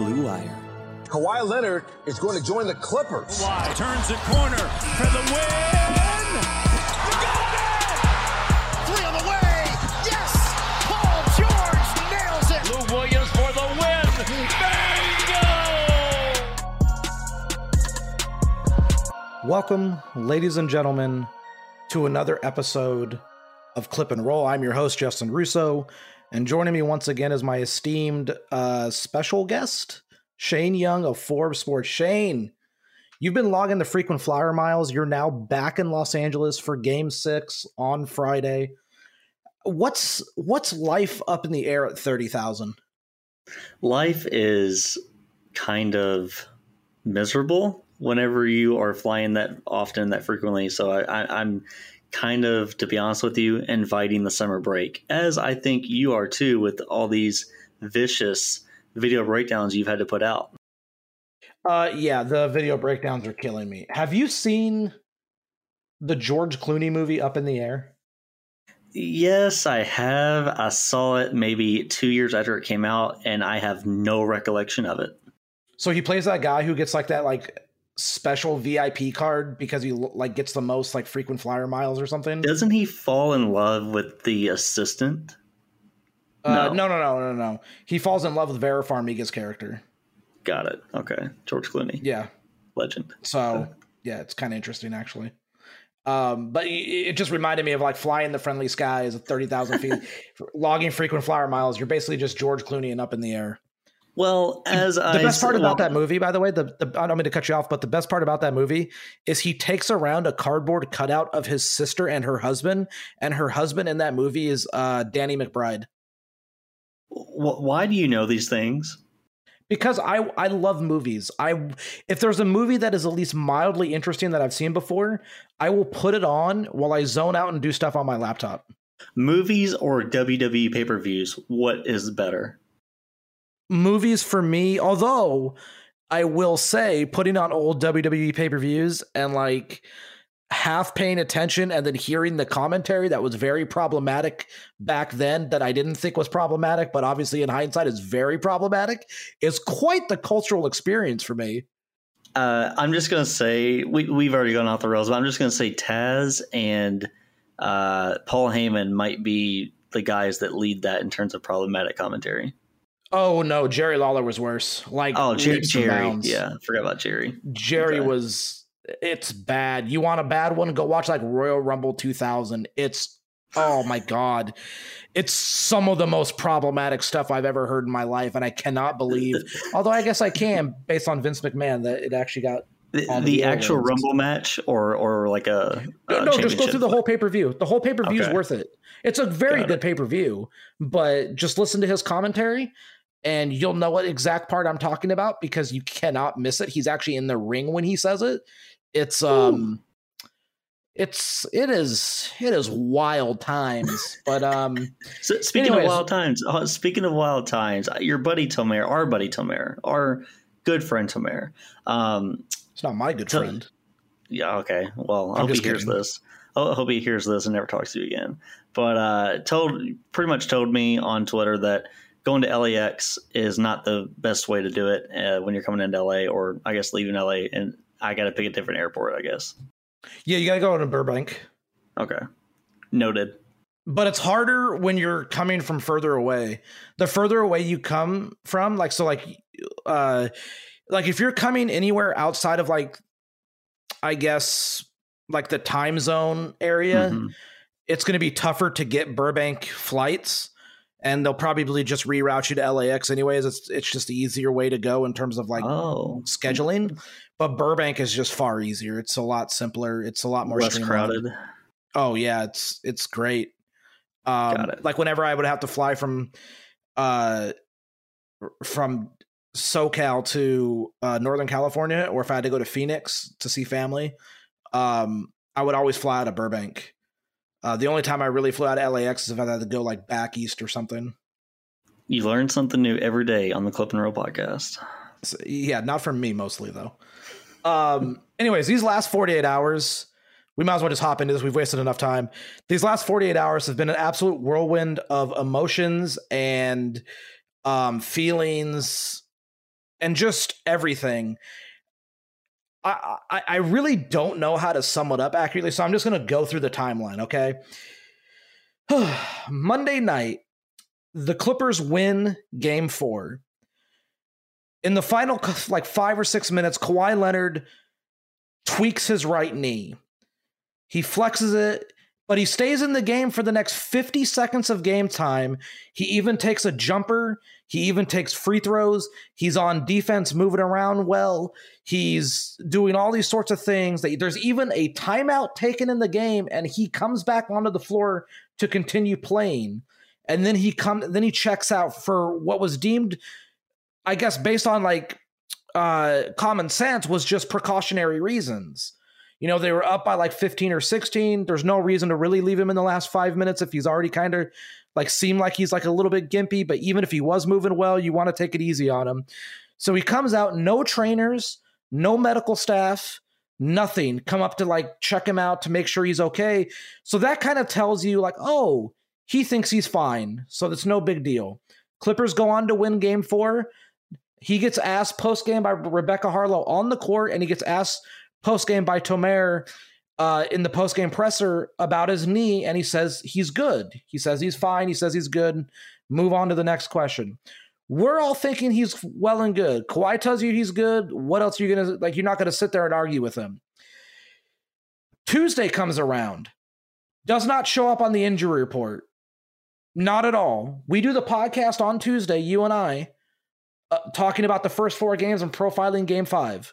Blue Wire. Kawhi Leonard is going to join the Clippers. Kawhi turns the corner for the win. Got it! Three on the way. Yes! Paul George nails it. Lou Williams for the win. Bingo! Welcome, ladies and gentlemen, to another episode of Clip and Roll. I'm your host, Justin Russo, and joining me once again is my esteemed uh, special guest, Shane Young of Forbes Sports. Shane, you've been logging the frequent flyer miles. You're now back in Los Angeles for Game Six on Friday. What's what's life up in the air at thirty thousand? Life is kind of miserable whenever you are flying that often, that frequently. So I, I, I'm kind of, to be honest with you, inviting the summer break, as I think you are too, with all these vicious video breakdowns you've had to put out. Uh, yeah, the video breakdowns are killing me. Have you seen the George Clooney movie Up in the Air? Yes, I have. I saw it maybe two years after it came out, and I have no recollection of it. So he plays that guy who gets like that like special VIP card because he like gets the most like frequent flyer miles or something. Doesn't he fall in love with the assistant? Uh, no, no, no, no, no, no. He falls in love with Vera Farmiga's character. Got it. Okay, George Clooney. Yeah, legend. So yeah, it's kind of interesting actually. Um, but it just reminded me of like flying the friendly skies at thirty thousand feet, logging frequent flyer miles. You're basically just George Clooney and up in the air. Well, as the I best part about that movie, by the way, the, the I don't mean to cut you off, but the best part about that movie is he takes around a cardboard cutout of his sister and her husband, and her husband in that movie is uh, Danny McBride. Why do you know these things? Because I I love movies. I if there's a movie that is at least mildly interesting that I've seen before, I will put it on while I zone out and do stuff on my laptop. Movies or WWE pay per views? What is better? Movies for me, although I will say putting on old WWE pay per views and like half paying attention and then hearing the commentary that was very problematic back then that I didn't think was problematic, but obviously in hindsight is very problematic, is quite the cultural experience for me. Uh, I'm just gonna say we we've already gone off the rails, but I'm just gonna say Taz and uh, Paul Heyman might be the guys that lead that in terms of problematic commentary. Oh no, Jerry Lawler was worse. Like oh, Jerry, Jerry yeah, forgot about Jerry. Jerry okay. was it's bad. You want a bad one? Go watch like Royal Rumble 2000. It's oh my god, it's some of the most problematic stuff I've ever heard in my life, and I cannot believe. although I guess I can, based on Vince McMahon, that it actually got the, the, the actual Rumble match, or or like a, a no, no just go through the whole pay per view. The whole pay per view okay. is worth it. It's a very got good pay per view, but just listen to his commentary and you'll know what exact part I'm talking about because you cannot miss it. He's actually in the ring when he says it. It's um Ooh. it's it is it is wild times. But um so speaking anyways, of wild times, uh, speaking of wild times, uh, your buddy Tomer, our buddy Tomer, our good friend Tomer. Um it's not my good to, friend. Yeah, okay. Well, I hope he kidding. hears this. I hope he hears this and never talks to you again. But uh told pretty much told me on Twitter that going to LAX is not the best way to do it uh, when you're coming into LA, or I guess leaving LA, and I got to pick a different airport. I guess. Yeah, you got to go to Burbank. Okay, noted. But it's harder when you're coming from further away. The further away you come from, like so, like, uh, like if you're coming anywhere outside of like, I guess like the time zone area, mm-hmm. it's going to be tougher to get Burbank flights and they'll probably just reroute you to LAX anyways. It's it's just the easier way to go in terms of like oh. scheduling. But Burbank is just far easier. It's a lot simpler. It's a lot more less crowded. Oh yeah, it's it's great. Um, Got it. Like whenever I would have to fly from uh from SoCal to uh, Northern California, or if I had to go to Phoenix to see family, um, I would always fly out of Burbank uh, the only time I really flew out of LAX is if I had to go like back east or something. You learn something new every day on the Clip and Roll podcast. So, yeah, not from me mostly though. Um, anyways, these last 48 hours, we might as well just hop into this. We've wasted enough time. These last 48 hours have been an absolute whirlwind of emotions and um, feelings and just everything. I, I, really don't know how to sum it up accurately, so I'm just going to go through the timeline, okay? Monday night, the Clippers win game four. In the final, like five or six minutes, Kawhi Leonard tweaks his right knee. He flexes it, but he stays in the game for the next 50 seconds of game time. He even takes a jumper. He even takes free throws. He's on defense, moving around well. He's doing all these sorts of things. There's even a timeout taken in the game, and he comes back onto the floor to continue playing. And then he come, then he checks out for what was deemed, I guess, based on like uh, common sense, was just precautionary reasons. You know, they were up by like 15 or 16. There's no reason to really leave him in the last five minutes if he's already kind of like seem like he's like a little bit gimpy. But even if he was moving well, you want to take it easy on him. So he comes out, no trainers, no medical staff, nothing come up to like check him out to make sure he's okay. So that kind of tells you, like, oh, he thinks he's fine. So that's no big deal. Clippers go on to win game four. He gets asked post game by Rebecca Harlow on the court, and he gets asked post game by Tomer uh, in the post game presser about his knee, and he says he's good. He says he's fine. He says he's good. Move on to the next question we're all thinking he's well and good. Kawhi tells you he's good. What else are you gonna like? You're not gonna sit there and argue with him. Tuesday comes around, does not show up on the injury report. Not at all. We do the podcast on Tuesday, you and I, uh, talking about the first four games and profiling game five.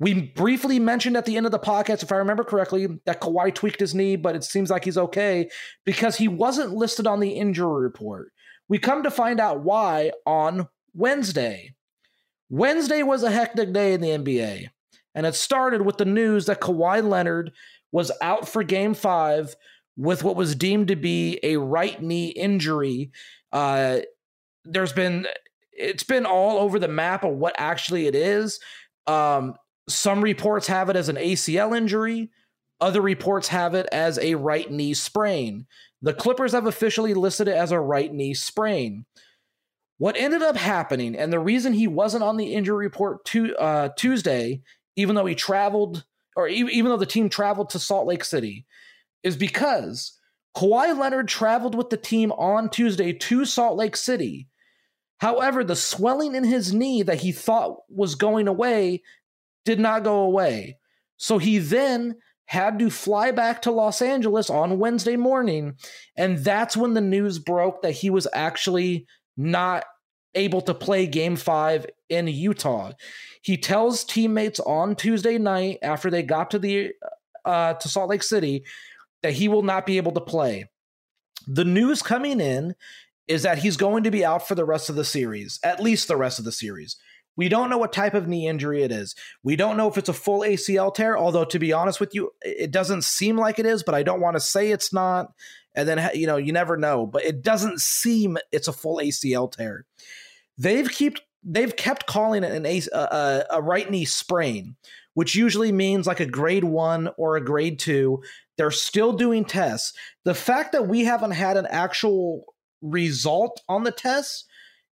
We briefly mentioned at the end of the podcast, if I remember correctly, that Kawhi tweaked his knee, but it seems like he's okay because he wasn't listed on the injury report. We come to find out why on Wednesday. Wednesday was a hectic day in the NBA, and it started with the news that Kawhi Leonard was out for game five with what was deemed to be a right knee injury. Uh, there's been it's been all over the map of what actually it is. Um, some reports have it as an ACL injury. Other reports have it as a right knee sprain. The Clippers have officially listed it as a right knee sprain. What ended up happening, and the reason he wasn't on the injury report to, uh, Tuesday, even though he traveled, or even, even though the team traveled to Salt Lake City, is because Kawhi Leonard traveled with the team on Tuesday to Salt Lake City. However, the swelling in his knee that he thought was going away did not go away. So he then had to fly back to Los Angeles on Wednesday morning. And that's when the news broke that he was actually not able to play game five in Utah. He tells teammates on Tuesday night after they got to the uh, to Salt Lake City that he will not be able to play. The news coming in is that he's going to be out for the rest of the series, at least the rest of the series. We don't know what type of knee injury it is. We don't know if it's a full ACL tear, although to be honest with you, it doesn't seem like it is, but I don't want to say it's not. And then, you know, you never know, but it doesn't seem it's a full ACL tear. They've kept they've kept calling it an a, a, a right knee sprain, which usually means like a grade one or a grade two. They're still doing tests. The fact that we haven't had an actual result on the tests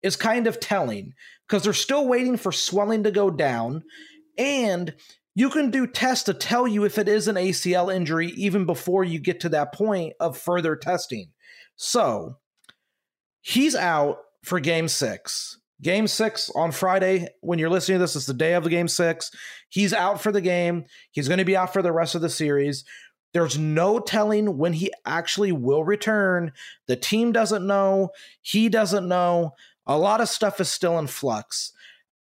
is kind of telling because they're still waiting for swelling to go down. And you can do tests to tell you if it is an ACL injury even before you get to that point of further testing. So he's out for game six. Game six on Friday, when you're listening to this, it's the day of the game six. He's out for the game. He's going to be out for the rest of the series. There's no telling when he actually will return. The team doesn't know. He doesn't know a lot of stuff is still in flux.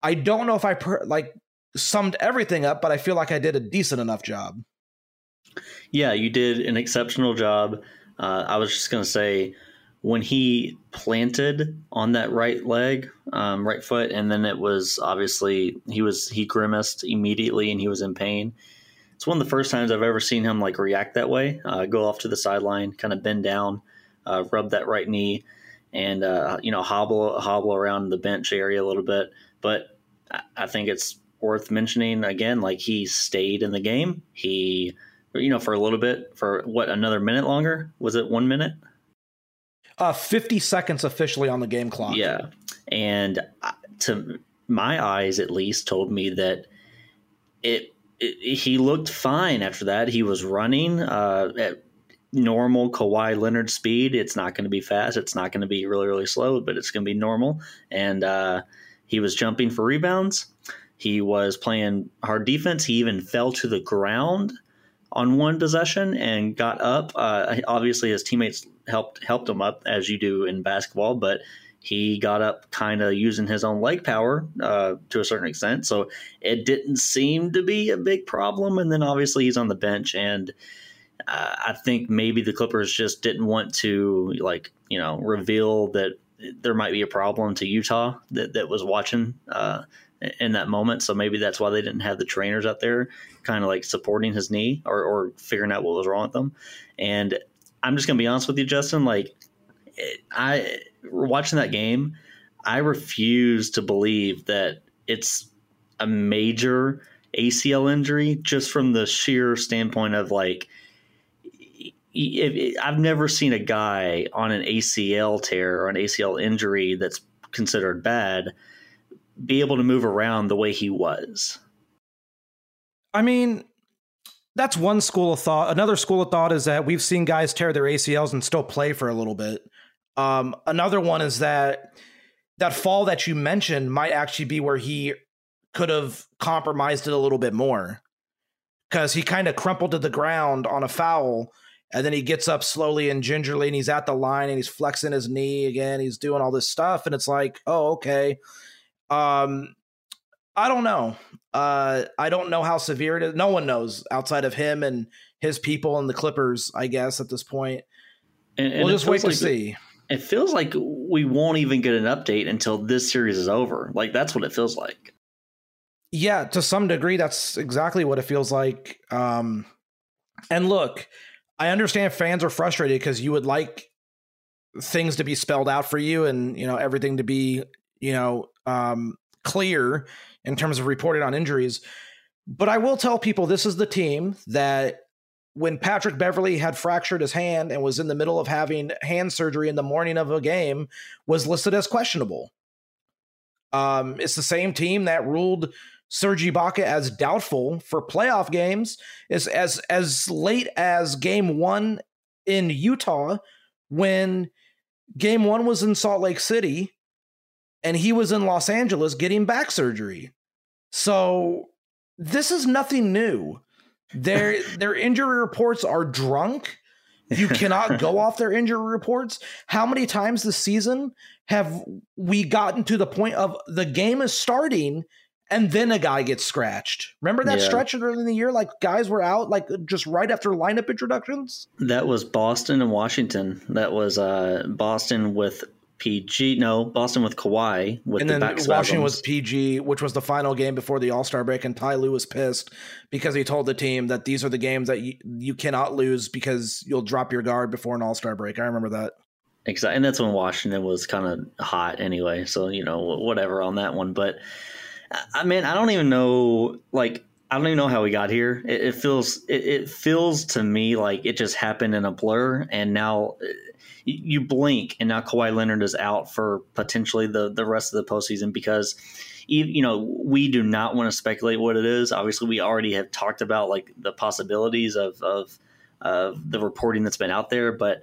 I don't know if I per- like summed everything up, but I feel like I did a decent enough job. Yeah, you did an exceptional job. Uh, I was just going to say when he planted on that right leg, um, right foot, and then it was obviously he was he grimaced immediately and he was in pain. It's one of the first times I've ever seen him like react that way. Uh, go off to the sideline, kind of bend down, uh, rub that right knee and uh, you know hobble hobble around the bench area a little bit. But I think it's worth mentioning again. Like he stayed in the game. He you know for a little bit for what another minute longer was it one minute? Uh, fifty seconds officially on the game clock. Yeah, and to my eyes at least told me that it, it he looked fine after that. He was running uh, at normal Kawhi Leonard speed. It's not going to be fast. It's not going to be really really slow, but it's going to be normal. And uh, he was jumping for rebounds. He was playing hard defense. He even fell to the ground on one possession and got up. Uh, obviously, his teammates helped helped him up as you do in basketball, but he got up kind of using his own leg power uh, to a certain extent. So it didn't seem to be a big problem. And then obviously he's on the bench, and uh, I think maybe the Clippers just didn't want to like you know reveal that there might be a problem to Utah that that was watching. Uh, in that moment, so maybe that's why they didn't have the trainers out there, kind of like supporting his knee or, or figuring out what was wrong with them. And I'm just gonna be honest with you, Justin. Like, I watching that game, I refuse to believe that it's a major ACL injury just from the sheer standpoint of like. I've never seen a guy on an ACL tear or an ACL injury that's considered bad be able to move around the way he was. I mean, that's one school of thought. Another school of thought is that we've seen guys tear their ACLs and still play for a little bit. Um, another one is that that fall that you mentioned might actually be where he could have compromised it a little bit more because he kind of crumpled to the ground on a foul and then he gets up slowly and gingerly and he's at the line and he's flexing his knee again he's doing all this stuff and it's like oh okay um i don't know uh i don't know how severe it is no one knows outside of him and his people and the clippers i guess at this point and, and we'll just wait like to see it feels like we won't even get an update until this series is over. Like that's what it feels like. Yeah, to some degree, that's exactly what it feels like. Um, and look, I understand fans are frustrated because you would like things to be spelled out for you and you know everything to be you know um, clear in terms of reporting on injuries. But I will tell people this is the team that when Patrick Beverley had fractured his hand and was in the middle of having hand surgery in the morning of a game, was listed as questionable. Um, it's the same team that ruled Serge Ibaka as doubtful for playoff games. Is as as late as game one in Utah, when game one was in Salt Lake City, and he was in Los Angeles getting back surgery. So this is nothing new. Their their injury reports are drunk. You cannot go off their injury reports. How many times this season have we gotten to the point of the game is starting and then a guy gets scratched? Remember that Yeah. stretch in the year? Like guys were out like just right after lineup introductions. That was Boston and Washington. That was uh, Boston with PG. No, Boston with Kawhi with and the then back Washington was. PG, which was the final game before the All Star break, and Ty Lue was pissed because he told the team that these are the games that you, you cannot lose because you'll drop your guard before an All Star break. I remember that. Exactly, and that's when Washington was kind of hot anyway. So you know, whatever on that one. But I mean, I don't even know. Like, I don't even know how we got here. It, it feels it, it feels to me like it just happened in a blur, and now uh, you blink, and now Kawhi Leonard is out for potentially the the rest of the postseason because. You know, we do not want to speculate what it is. Obviously, we already have talked about like the possibilities of of, of the reporting that's been out there, but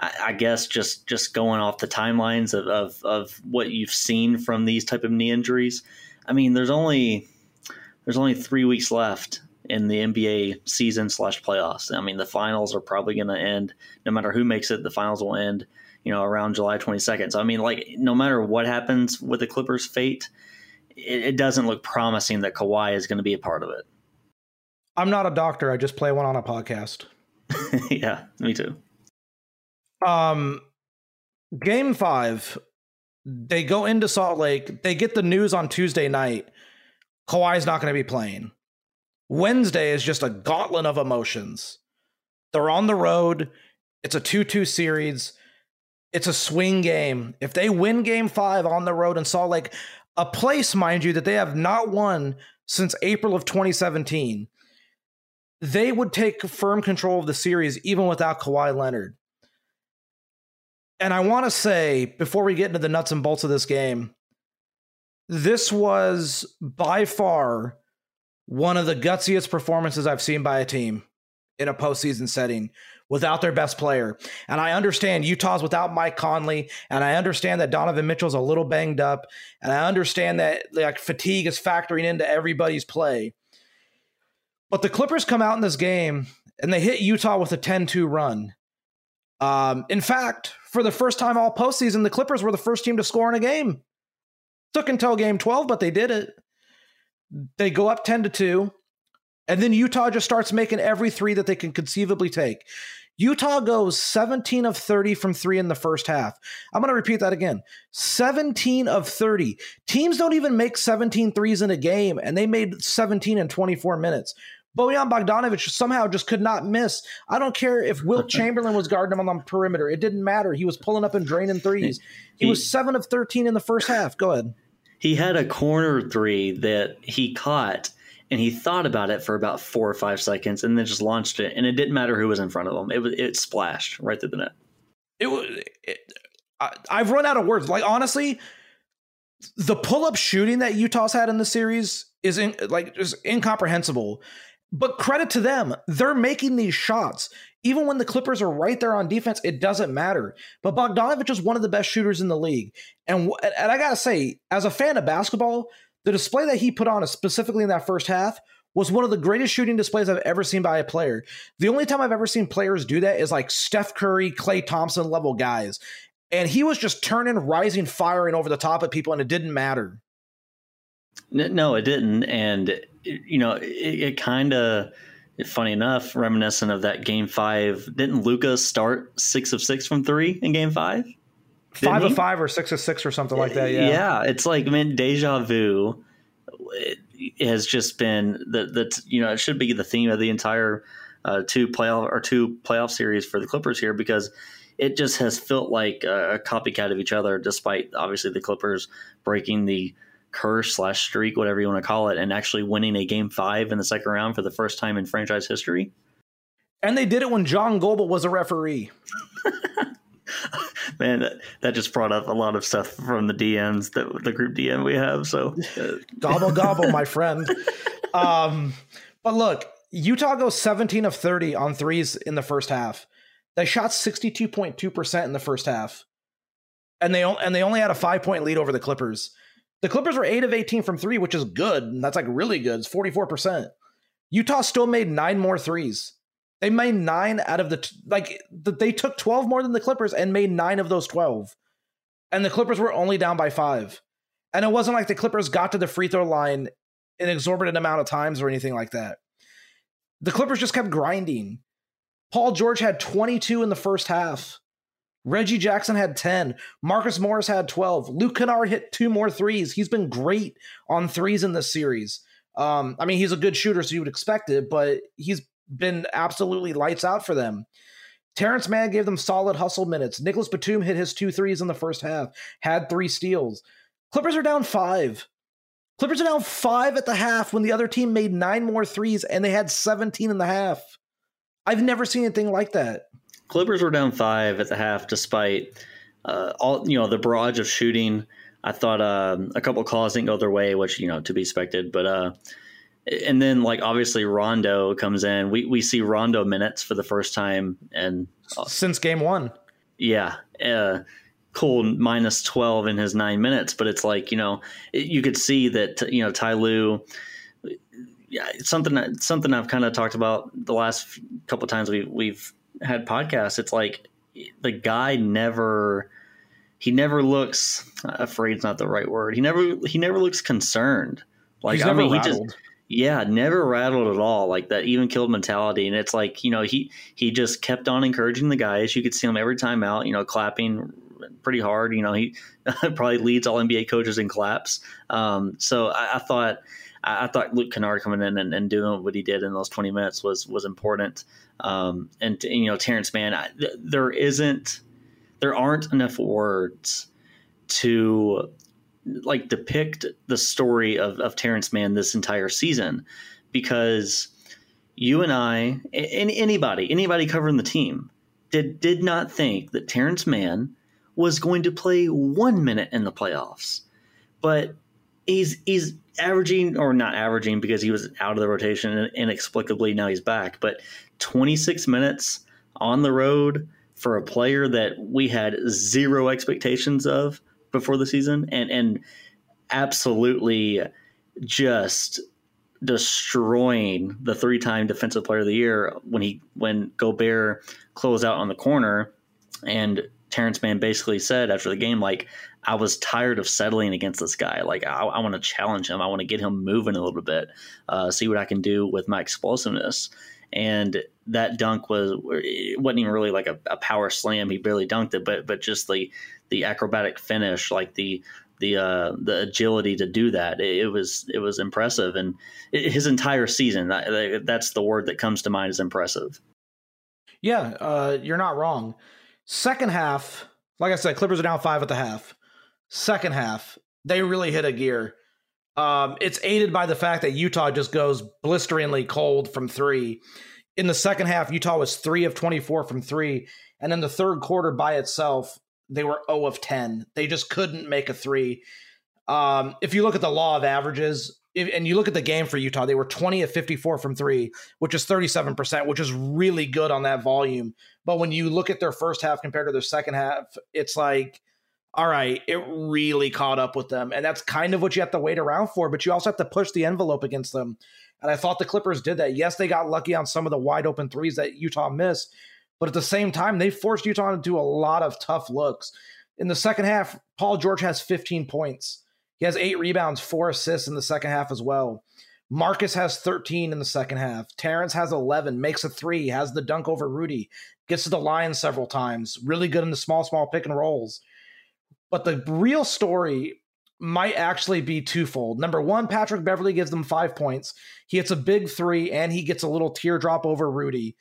I, I guess just just going off the timelines of, of of what you've seen from these type of knee injuries. I mean, there's only there's only three weeks left in the NBA season slash playoffs. I mean, the finals are probably going to end. No matter who makes it, the finals will end. You know, around July 22nd. So I mean, like, no matter what happens with the Clippers' fate, it, it doesn't look promising that Kawhi is going to be a part of it. I'm not a doctor. I just play one on a podcast. yeah, me too. Um, game five, they go into Salt Lake. They get the news on Tuesday night. Kawhi's not going to be playing. Wednesday is just a gauntlet of emotions. They're on the road. It's a 2 2 series. It's a swing game. If they win game five on the road in Salt Lake, a place, mind you, that they have not won since April of 2017, they would take firm control of the series even without Kawhi Leonard. And I want to say, before we get into the nuts and bolts of this game, this was by far one of the gutsiest performances I've seen by a team in a postseason setting without their best player. And I understand Utah's without Mike Conley, and I understand that Donovan Mitchell's a little banged up, and I understand that like fatigue is factoring into everybody's play. But the Clippers come out in this game and they hit Utah with a 10-2 run. Um, in fact, for the first time all postseason, the Clippers were the first team to score in a game. Took until game 12, but they did it. They go up 10 to 2. And then Utah just starts making every three that they can conceivably take. Utah goes 17 of 30 from three in the first half. I'm going to repeat that again 17 of 30. Teams don't even make 17 threes in a game, and they made 17 in 24 minutes. Bojan Bogdanovic somehow just could not miss. I don't care if Wilt Chamberlain was guarding him on the perimeter. It didn't matter. He was pulling up and draining threes. He, he was 7 of 13 in the first half. Go ahead. He had a corner three that he caught and he thought about it for about four or five seconds and then just launched it and it didn't matter who was in front of him it was it splashed right through the net it was it, I, i've run out of words like honestly the pull-up shooting that utah's had in the series is in, like just incomprehensible but credit to them they're making these shots even when the clippers are right there on defense it doesn't matter but Bogdanovich is one of the best shooters in the league and, and i gotta say as a fan of basketball the display that he put on, specifically in that first half, was one of the greatest shooting displays I've ever seen by a player. The only time I've ever seen players do that is like Steph Curry, Klay Thompson level guys. And he was just turning, rising, firing over the top of people, and it didn't matter. No, it didn't. And, you know, it, it kind of, funny enough, reminiscent of that game five. Didn't Luka start six of six from three in game five? five of five or six of six or something like that. Yeah, yeah. It's like I mean, deja vu it has just been the the you know it should be the theme of the entire uh, two playoff or two playoff series for the Clippers here because it just has felt like a copycat of each other, despite obviously the Clippers breaking the curse slash streak, whatever you want to call it, and actually winning a game five in the second round for the first time in franchise history. And they did it when John Goble was a referee. man, that, that just brought up a lot of stuff from the DMs that the group DM we have. So gobble gobble, my friend. Um, but look, Utah goes 17 of 30 on threes in the first half. They shot 62.2% in the first half. And they and they only had a 5-point lead over the Clippers. The Clippers were 8 of 18 from 3, which is good. That's like really good. It's 44%. Utah still made 9 more threes. They made nine out of the t- like they took twelve more than the Clippers and made nine of those twelve, and the Clippers were only down by five. And it wasn't like the Clippers got to the free throw line an exorbitant amount of times or anything like that. The Clippers just kept grinding. Paul George had 22 in the first half. Reggie Jackson had 10. Marcus Morris had 12. Luke Kennard hit two more threes. He's been great on threes in this series. Um, I mean, he's a good shooter, so you would expect it, but he's been absolutely lights out for them. Terrence Mann gave them solid hustle minutes. Nicholas Batum hit his two threes in the first half, had three steals. Clippers are down five. Clippers are down five at the half when the other team made nine more threes and they had 17 in the half. I've never seen anything like that. Clippers were down five at the half despite uh, all you know the barrage of shooting. I thought um, a couple calls didn't go their way, which you know to be expected. But uh, and then like obviously Rondo comes in. We we see Rondo minutes for the first time and uh, since game one. Yeah, uh, cool minus twelve in his nine minutes, but it's like you know it, you could see that you know Ty Lue. Yeah, something something I've kind of talked about the last couple times we we've had podcasts. It's like the guy never he never looks afraid's not the right word. He never he never looks concerned. Like I mean, rattled. he just yeah, never rattled at all. Like that even killed mentality. And it's like, you know, he he just kept on encouraging the guys. You could see him every time out, you know, clapping pretty hard. You know, he probably leads all NBA coaches in claps. Um, so I, I thought I, thought Luke Kennard coming in and, and, doing what he did in those 20 minutes was was important. Um, and you know, Terrence Mann, I, there isn't there aren't enough words to like depict the story of, of Terrence Mann this entire season because you and I, and anybody, anybody covering the team, did did not think that Terrence Mann was going to play one minute in the playoffs. But he's he's averaging or not averaging because he was out of the rotation inexplicably. Now he's back, but 26 minutes on the road for a player that we had zero expectations of before the season, and and absolutely just destroying the three-time defensive player of the year when he when Gobert closed out on the corner and Terrence Mann basically said after the game like I was tired of settling against this guy. Like I, I want to challenge him. I want to get him moving a little bit, uh, see what I can do with my explosiveness. And that dunk was it wasn't even really like a, a power slam. He barely dunked it, but but just the the acrobatic finish, like the the uh, the agility to do that. It, it, was it was impressive, and his entire season. That's the word that comes to mind is impressive. Yeah, uh, you're not wrong. Second half, like I said, Clippers are down five at the half. Second half, they really hit a gear. Um, it's aided by the fact that Utah just goes blisteringly cold from three. In the second half, Utah was three of 24 from three. And in the third quarter by itself, they were 0 of 10. They just couldn't make a three. Um, if you look at the law of averages, if, and you look at the game for Utah, they were 20 of 54 from three, which is 37%, which is really good on that volume. But when you look at their first half compared to their second half, it's like, all right, it really caught up with them. And that's kind of what you have to wait around for, but you also have to push the envelope against them. And I thought the Clippers did that. Yes, they got lucky on some of the wide open threes that Utah missed, but at the same time, they forced Utah to do a lot of tough looks. In the second half, Paul George has 15 points. He has eight rebounds, four assists in the second half as well. Marcus has 13 in the second half. Terrence has 11, makes a three, has the dunk over Rudy, gets to the line several times, really good in the small, small pick and rolls. But the real story might actually be twofold. Number one, Patrick Beverley gives them five points. He hits a big three and he gets a little teardrop over Rudy.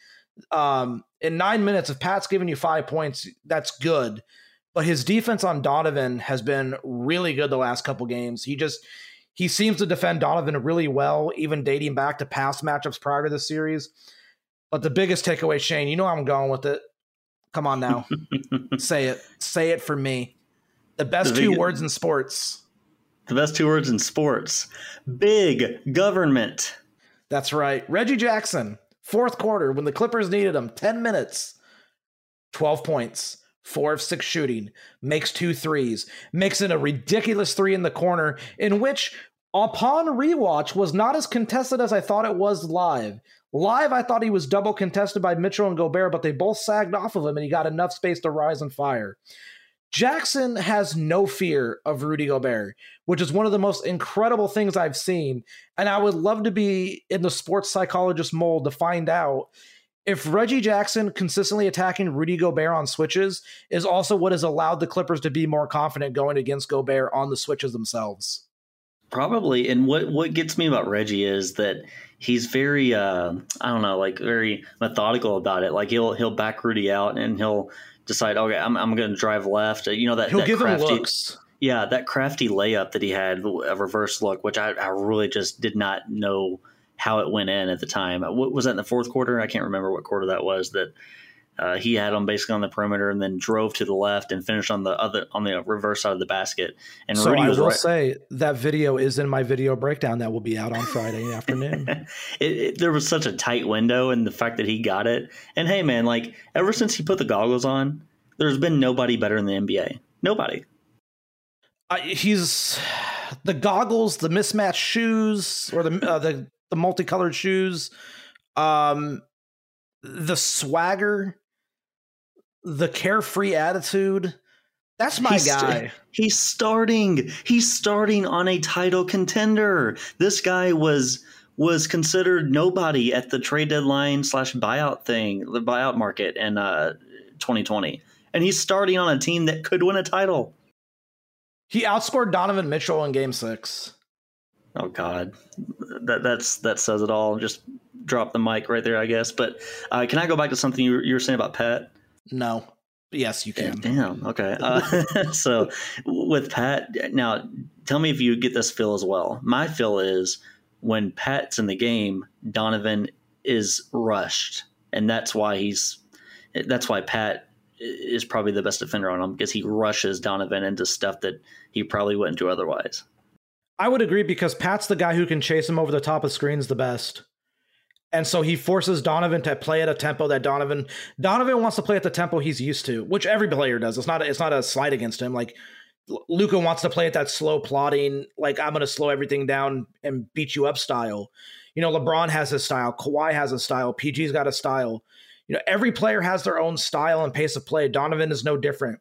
Um, in nine minutes, if Pat's giving you five points, that's good. But his defense on Donovan has been really good the last couple games. He just he seems to defend Donovan really well, even dating back to past matchups prior to the series. But the biggest takeaway, Shane, you know I'm going with it. Come on now. Say it. Say it for me. The best the two words in sports. The best two words in sports. Big government. That's right. Reggie Jackson Fourth quarter, when the Clippers needed him, 10 minutes, 12 points, four of six shooting, makes two threes, makes in a ridiculous three in the corner, in which, upon rewatch, was not as contested as I thought it was live. Live, I thought he was double contested by Mitchell and Gobert, but they both sagged off of him and he got enough space to rise and fire. Jackson has no fear of Rudy Gobert, which is one of the most incredible things I've seen. And I would love to be in the sports psychologist mold to find out if Reggie Jackson consistently attacking Rudy Gobert on switches is also what has allowed the Clippers to be more confident going against Gobert on the switches themselves. Probably. And what, what gets me about Reggie is that he's very uh, I don't know, like very methodical about it. Like he'll he'll back Rudy out and he'll decide, okay, I'm, I'm going to drive left. You know that he'll that give crafty, him looks. Yeah, that crafty layup that he had, a reverse look, which I, I really just did not know how it went in at the time. What was that in the fourth quarter? I can't remember what quarter that was. That uh, he had them basically on the perimeter and then drove to the left and finished on the other on the reverse side of the basket. And so Rudy I was will right. say that video is in my video breakdown that will be out on Friday afternoon. it, it, there was such a tight window, and the fact that he got it. And hey, man, like ever since he put the goggles on, there's been nobody better in the NBA. Nobody. Uh, he's the goggles, the mismatched shoes, or the uh, the the multicolored shoes, um, the swagger, the carefree attitude. That's my he's, guy. He's starting. He's starting on a title contender. This guy was was considered nobody at the trade deadline slash buyout thing, the buyout market in uh, 2020 and he's starting on a team that could win a title. He outscored Donovan Mitchell in Game Six. Oh God, that that's that says it all. Just drop the mic right there, I guess. But uh, can I go back to something you were, you were saying about Pat? No. Yes, you can. Damn. Okay. Uh, so with Pat, now tell me if you get this feel as well. My feel is when Pat's in the game, Donovan is rushed, and that's why he's that's why Pat is probably the best defender on him because he rushes Donovan into stuff that he probably wouldn't do otherwise. I would agree because Pat's the guy who can chase him over the top of screens the best. And so he forces Donovan to play at a tempo that Donovan Donovan wants to play at the tempo he's used to, which every player does. It's not a, it's not a slight against him. Like Luka wants to play at that slow plotting, like I'm going to slow everything down and beat you up style. You know, LeBron has his style, Kawhi has a style, PG's got a style. You know, every player has their own style and pace of play. Donovan is no different.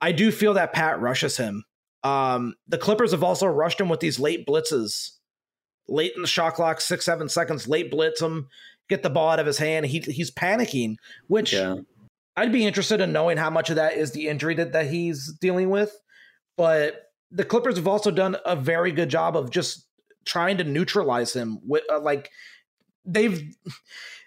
I do feel that Pat rushes him. Um, the Clippers have also rushed him with these late blitzes late in the shot clock, six, seven seconds, late blitz him, get the ball out of his hand. He he's panicking, which yeah. I'd be interested in knowing how much of that is the injury that, that he's dealing with. But the Clippers have also done a very good job of just trying to neutralize him. With uh, like they've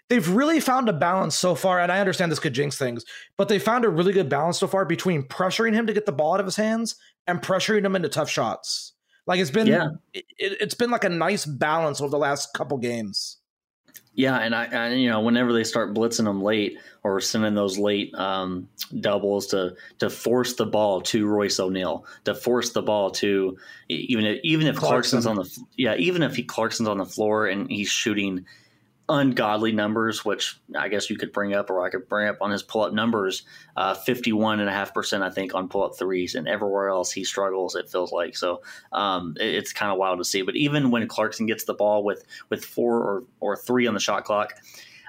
they've really found a balance so far, and I understand this could jinx things, but they found a really good balance so far between pressuring him to get the ball out of his hands and pressuring them into tough shots. Like it's been yeah. it, has been like a nice balance over the last couple games. Yeah, and I, I, you know whenever they start blitzing them late or sending those late um, doubles to to force the ball to Royce O'Neale, to force the ball to even if, even if Clarkson. Clarkson's on the yeah even if he Clarkson's on the floor and he's shooting ungodly numbers, which I guess you could bring up, or I could bring up on his pull up numbers, uh, 51.5%, I think, on pull up threes. And everywhere else he struggles, it feels like. So um, it, it's kind of wild to see. But even when Clarkson gets the ball with, with four or, or three on the shot clock,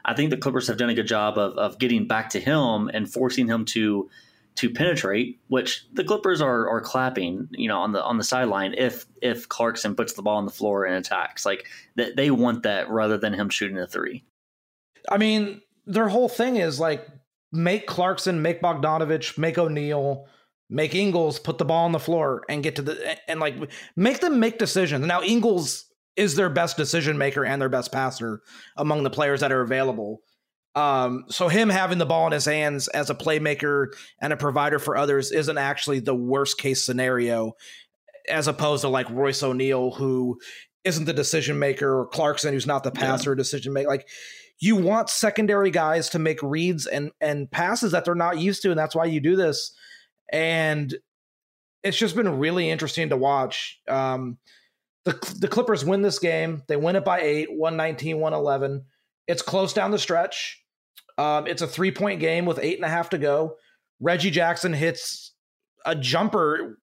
I think the Clippers have done a good job of, of getting back to him and forcing him to to penetrate, which the Clippers are are clapping, you know, on the on the sideline if if Clarkson puts the ball on the floor and attacks. Like they, they want that rather than him shooting a three. I mean, their whole thing is like make Clarkson, make Bogdanovich, make O'Neale, make Ingles put the ball on the floor and get to the and like make them make decisions. Now Ingles is their best decision maker and their best passer among the players that are available. Um, so him having the ball in his hands as a playmaker and a provider for others isn't actually the worst case scenario, as opposed to like Royce O'Neale, who isn't the decision maker, or Clarkson, who's not the passer yeah. decision maker. Like you want secondary guys to make reads and and passes that they're not used to, and that's why you do this. And it's just been really interesting to watch. Um, the the Clippers win this game. They win it by eight, 119, 111. It's close down the stretch. Um, it's a three point game with eight and a half to go. Reggie Jackson hits a jumper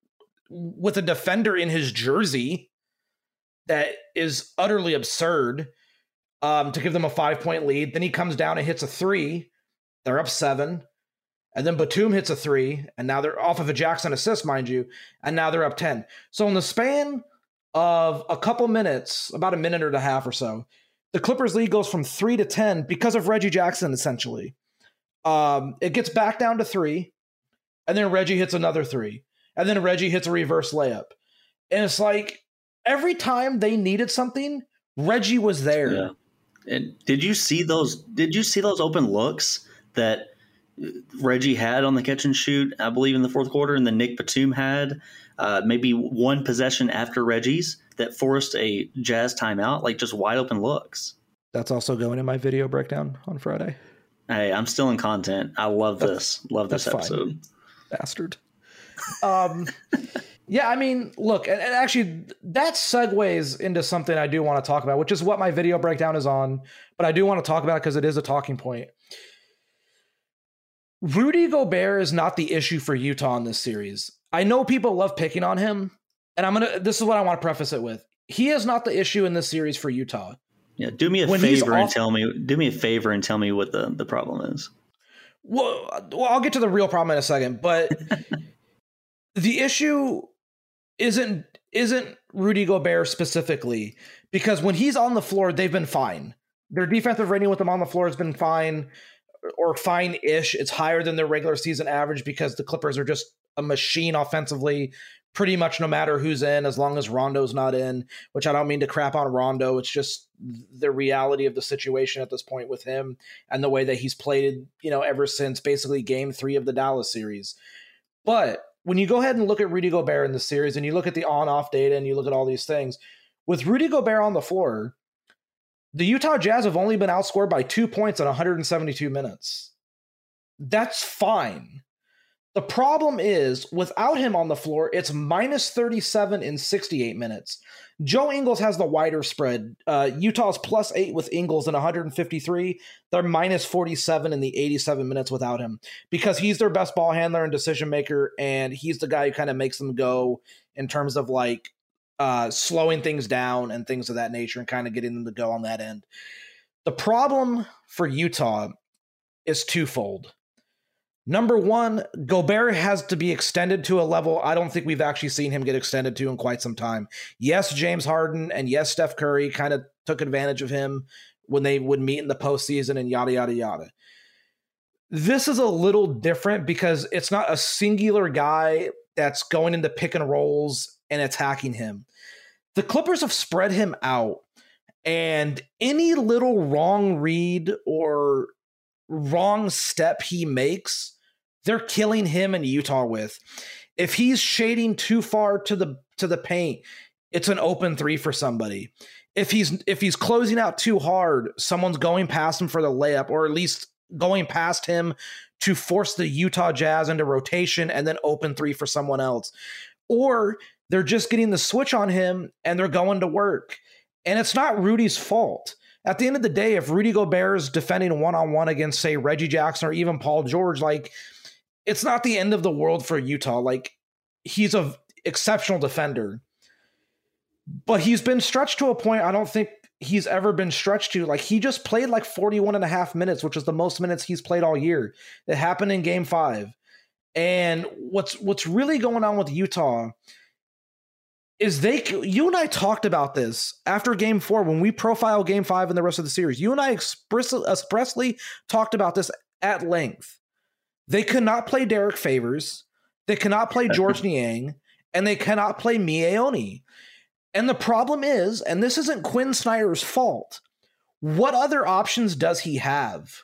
with a defender in his jersey that is utterly absurd um, to give them a five point lead. Then he comes down and hits a three. They're up seven. And then Batum hits a three, and now they're off of a Jackson assist, mind you, and now they're up 10. So, in the span of a couple minutes, about a minute or a half or so, the Clippers lead goes from three to 10 because of Reggie Jackson, essentially. Um, it gets back down to three, and then Reggie hits another three, and then Reggie hits a reverse layup. And it's like every time they needed something, Reggie was there. Yeah. And did you see those? Did you see those open looks that Reggie had on the catch and shoot? I believe in the fourth quarter, and then Nick Batum had uh, maybe one possession after Reggie's that forced a Jazz timeout, like just wide open looks. That's also going in my video breakdown on Friday. Hey, I'm still in content. I love that's, this. Love this episode. Fine. Bastard. Um, yeah, I mean, look, and, and actually, that segues into something I do want to talk about, which is what my video breakdown is on. But I do want to talk about it because it is a talking point. Rudy Gobert is not the issue for Utah in this series. I know people love picking on him, and I'm gonna. This is what I want to preface it with. He is not the issue in this series for Utah. Yeah, do me a when favor off, and tell me. Do me a favor and tell me what the the problem is. Well, well, I'll get to the real problem in a second, but the issue isn't isn't Rudy Gobert specifically because when he's on the floor, they've been fine. Their defensive rating with him on the floor has been fine or fine-ish. It's higher than their regular season average because the Clippers are just a machine offensively pretty much no matter who's in, as long as Rondo's not in, which I don't mean to crap on Rondo. It's just the reality of the situation at this point with him and the way that he's played, you know, ever since basically game three of the Dallas series. But when you go ahead and look at Rudy Gobert in the series and you look at the on off data and you look at all these things, with Rudy Gobert on the floor, the Utah Jazz have only been outscored by two points in 172 minutes. That's fine The problem is, without him on the floor, it's minus 37 in 68 minutes. Joe Ingles has the wider spread. Uh, Utah's plus eight with Ingles in 153. They're minus 47 in the 87 minutes without him because he's their best ball handler and decision maker, and he's the guy who kind of makes them go in terms of like uh, slowing things down and things of that nature and kind of getting them to go on that end. The problem for Utah is twofold. Number one, Gobert has to be extended to a level I don't think we've actually seen him get extended to in quite some time. Yes, James Harden and yes, Steph Curry kind of took advantage of him when they would meet in the postseason and yada, yada, yada. This is a little different because it's not a singular guy that's going into pick and rolls and attacking him. The Clippers have spread him out, and any little wrong read or wrong step he makes they're killing him in Utah with. If he's shading too far to the to the paint, it's an open three for somebody. If he's if he's closing out too hard, someone's going past him for the layup, or at least going past him to force the Utah Jazz into rotation and then open three for someone else. Or they're just getting the switch on him and they're going to work. And it's not Rudy's fault. At the end of the day, if Rudy Gobert is defending one on one against, say, Reggie Jackson or even Paul George, like it's not the end of the world for Utah. Like he's a exceptional defender, but he's been stretched to a point I don't think he's ever been stretched to. Like he just played like 41 and a half minutes, which is the most minutes he's played all year. It happened in game 5. And what's what's really going on with Utah is they you and I talked about this after game 4 when we profile game 5 and the rest of the series. You and I express, expressly talked about this at length they cannot play Derrick Favors. They cannot play George Niang, and they cannot play Miye Oni. And the problem is, and this isn't Quinn Snyder's fault, what other options does he have?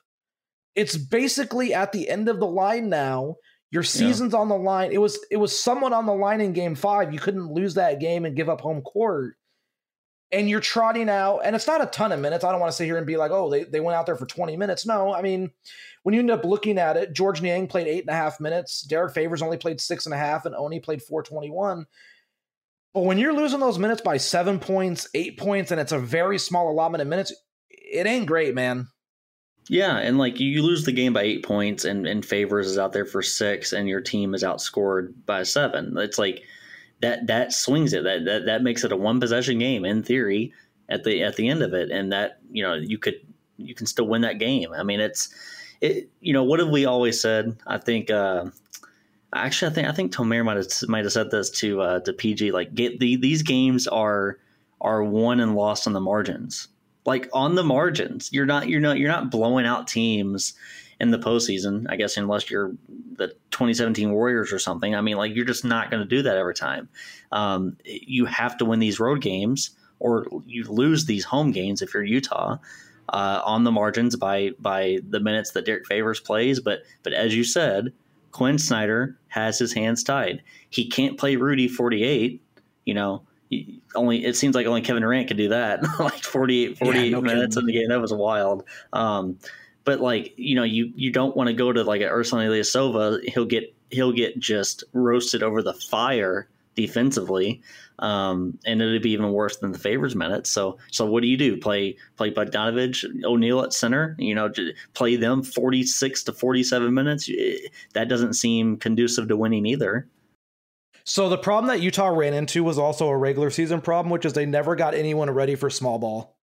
It's basically at the end of the line now. Your season's yeah. on the line. It was it was someone on the line in game five. You couldn't lose that game and give up home court. And you're trotting out, and it's not a ton of minutes. I don't want to sit here and be like, oh, they, they went out there for 20 minutes. No, I mean, when you end up looking at it, George Niang played eight and a half minutes. Derrick Favors only played six and a half, and Oni played 421. But when you're losing those minutes by seven points, eight points, and it's a very small allotment of minutes, it ain't great, man. Yeah, and like you lose the game by eight points, and, and Favors is out there for six, and your team is outscored by seven. It's like that that swings it. That that that makes it a one possession game in theory at the at the end of it, and that you know you could you can still win that game. I mean, it's it, you know, what have we always said? I think, uh, actually, I think I think Tomer might have might have said this to uh, to PG. Like, get the these games are are won and lost on the margins. Like on the margins, you're not you're not you're not blowing out teams in the postseason. I guess unless you're the 2017 Warriors or something. I mean, like you're just not going to do that every time. Um, you have to win these road games, or you lose these home games if you're Utah uh, on the margins by by the minutes that Derrick Favors plays. But but as you said, Quinn Snyder has his hands tied. He can't play Rudy 48. You know, only it seems like only Kevin Durant could do that. like 48, 48 yeah, no minutes kidding. in the game. That was wild. Um, but like you know, you you don't want to go to like an Ersan Ilyasova. He'll get he'll get just roasted over the fire defensively um, and it'd be even worse than the favors minutes. So, so what do you do? Play play Bogdanovich, O'Neale at center? You know, play them forty six to forty seven minutes. That doesn't seem conducive to winning either. So the problem that Utah ran into was also a regular season problem, which is they never got anyone ready for small ball.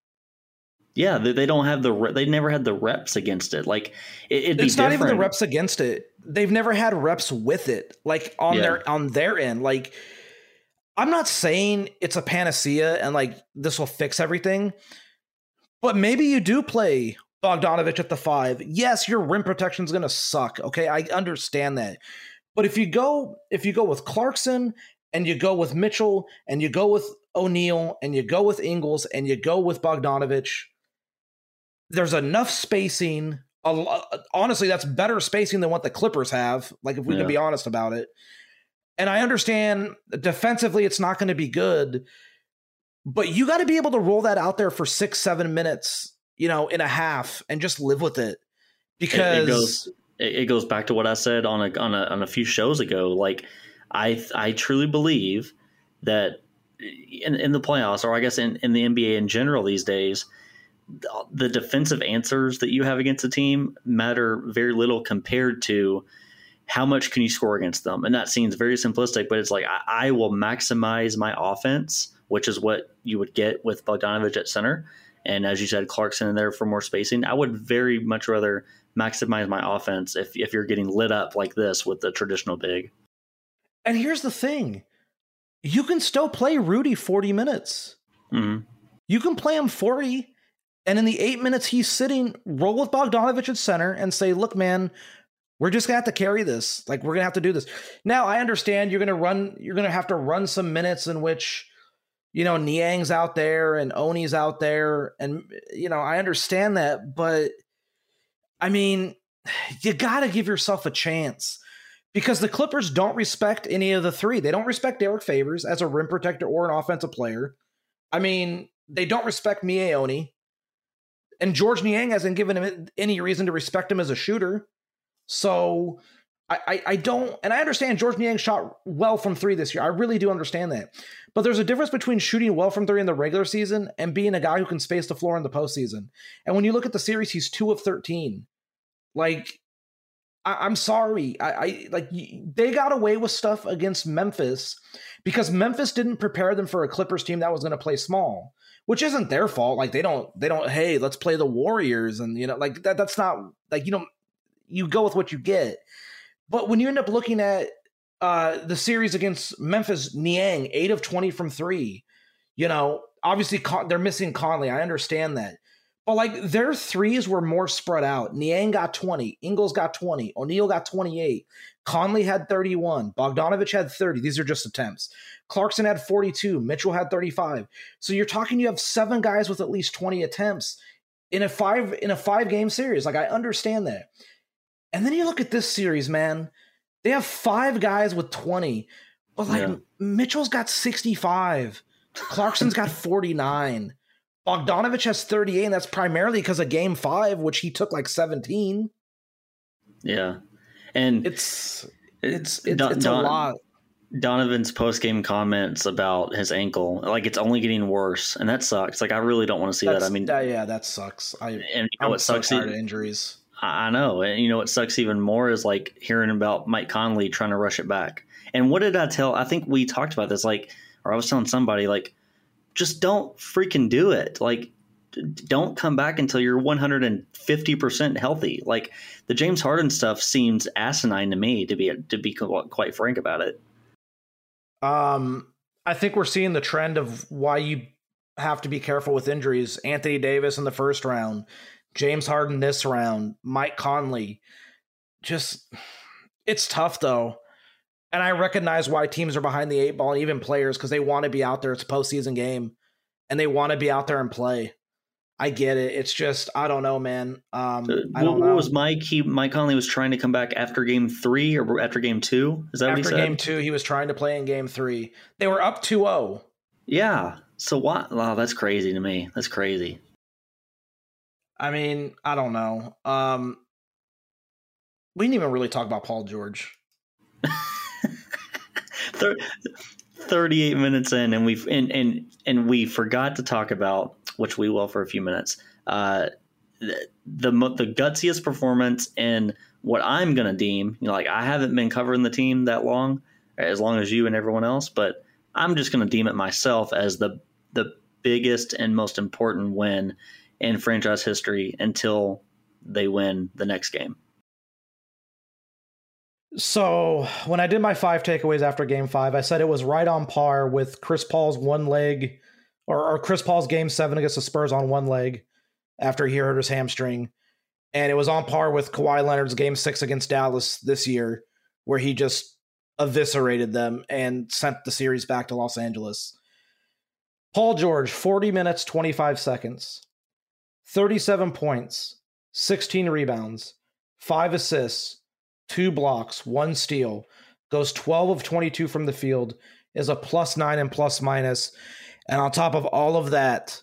Yeah, they, they don't have the they never had the reps against it. Like it, it's not even the reps against it. They've never had reps with it, like on yeah. their on their end. Like I'm not saying it's a panacea and like this will fix everything, but maybe you do play Bogdanovich at the five. Yes, your rim protection is going to suck. Okay, I understand that. But if you go if you go with Clarkson and you go with Mitchell and you go with O'Neale and you go with Ingles and you go with Bogdanovich, there's enough spacing. Honestly, that's better spacing than what the Clippers have. Like if we yeah. can be honest about it. And I understand defensively it's not going to be good, but you got to be able to roll that out there for six, seven minutes, you know, in a half and just live with it. Because it, it goes it, goes back to what I said on a on a on a few shows ago. Like I I truly believe that in, in the playoffs, or I guess in, in the NBA in general these days, the defensive answers that you have against a team matter very little compared to how much can you score against them. And that seems very simplistic, but it's like I, I will maximize my offense, which is what you would get with Bogdanovich at center. And as you said, Clarkson in there for more spacing. I would very much rather maximize my offense if, if you're getting lit up like this with the traditional big. And here's the thing you can still play Rudy 40 minutes. Mm-hmm. You can play him 40 and in the eight minutes he's sitting, roll with Bogdanovich at center and say, look, man, we're just gonna have to carry this. Like we're gonna have to do this. Now I understand you're gonna run, you're gonna have to run some minutes in which, you know, Niang's out there and Oni's out there, and you know, I understand that, but I mean, you gotta give yourself a chance. Because the Clippers don't respect any of the three. They don't respect Derrick Favors as a rim protector or an offensive player. I mean, they don't respect Miye Oni. And George Niang hasn't given him any reason to respect him as a shooter. So I, I, I don't, and I understand George Niang shot well from three this year. I really do understand that. But there's a difference between shooting well from three in the regular season and being a guy who can space the floor in the postseason. And when you look at the series, he's two of 13. Like, I, am sorry. I, I like they got away with stuff against Memphis because Memphis didn't prepare them for a Clippers team that was going to play small which isn't their fault. Like they don't they don't hey let's play the Warriors and you know like that that's not like you don't you go with what you get. But when you end up looking at uh the series against Memphis, Niang eight of twenty from three, you know obviously they're missing Conley. I understand that. But like their threes were more spread out. Niang got 20, Ingles got 20, O'Neale got 28, Conley had 31, Bogdanovich had 30. These are just attempts. Clarkson had 42, Mitchell had 35. So you're talking you have seven guys with at least 20 attempts in a five in a five game series. Like I understand that. And then you look at this series, man. They have five guys with 20. But like yeah. Mitchell's got 65. Clarkson's got 49. Bogdanovich has 38, and that's primarily because of game five, which he took like 17. Yeah. And it's it's it's, Don, it's a lot. Donovan's post game comments about his ankle, like it's only getting worse, and that sucks. Like I really don't want to see That's, that. I mean, uh, yeah, that sucks. I and you know I'm what sucks? So injuries. I know, and you know what sucks even more is like hearing about Mike Conley trying to rush it back. And what did I tell? I think we talked about this, like, or I was telling somebody, like, just don't freaking do it. Like, don't come back until you're 150% healthy. Like the James Harden stuff seems asinine to me to be to be quite frank about it. Um I think we're seeing the trend of why you have to be careful with injuries. Anthony Davis in the first round, James Harden this round, Mike Conley. Just it's tough though. And I recognize why teams are behind the eight ball and even players because they want to be out there. It's a postseason game and they want to be out there and play. I get it. It's just I don't know, man. Um, I don't what, know. was Mike? He Mike Conley was trying to come back after game three or after game two. Is that after what he said? game two? He was trying to play in game three. They were up 2-0. Yeah. So what? Wow, that's crazy to me. That's crazy. I mean, I don't know. Um, we didn't even really talk about Paul George. 38 minutes in and we've and, and and we forgot to talk about which we will for a few minutes uh the the, the gutsiest performance in what i'm gonna deem you know like i haven't been covering the team that long as long as you and everyone else but i'm just gonna deem it myself as the the biggest and most important win in franchise history until they win the next game so when I did my five takeaways after game five, I said it was right on par with Chris Paul's one leg or, or Chris Paul's game seven against the Spurs on one leg after he hurt his hamstring. And it was on par with Kawhi Leonard's game six against Dallas this year, where he just eviscerated them and sent the series back to Los Angeles. Paul George, 40 minutes, 25 seconds, 37 points, 16 rebounds, five assists, two blocks, one steal, goes 12 of 22 from the field, is a plus nine and plus minus. And on top of all of that,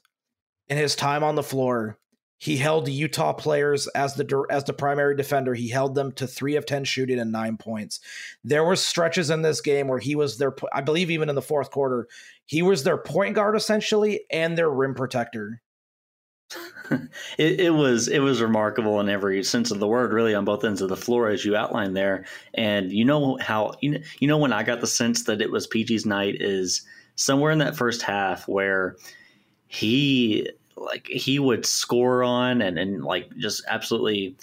in his time on the floor, He held Utah players as the as the primary defender. He held them to three of ten shooting and nine points. There were stretches in this game where he was their, I believe, even in the fourth quarter, he was their point guard essentially and their rim protector. it, it, was it was remarkable in every sense of the word, really, on both ends of the floor, as you outlined there. And you know how you know, you know when I got the sense that it was PG's night is somewhere in that first half where he like he would score on and and like just absolutely.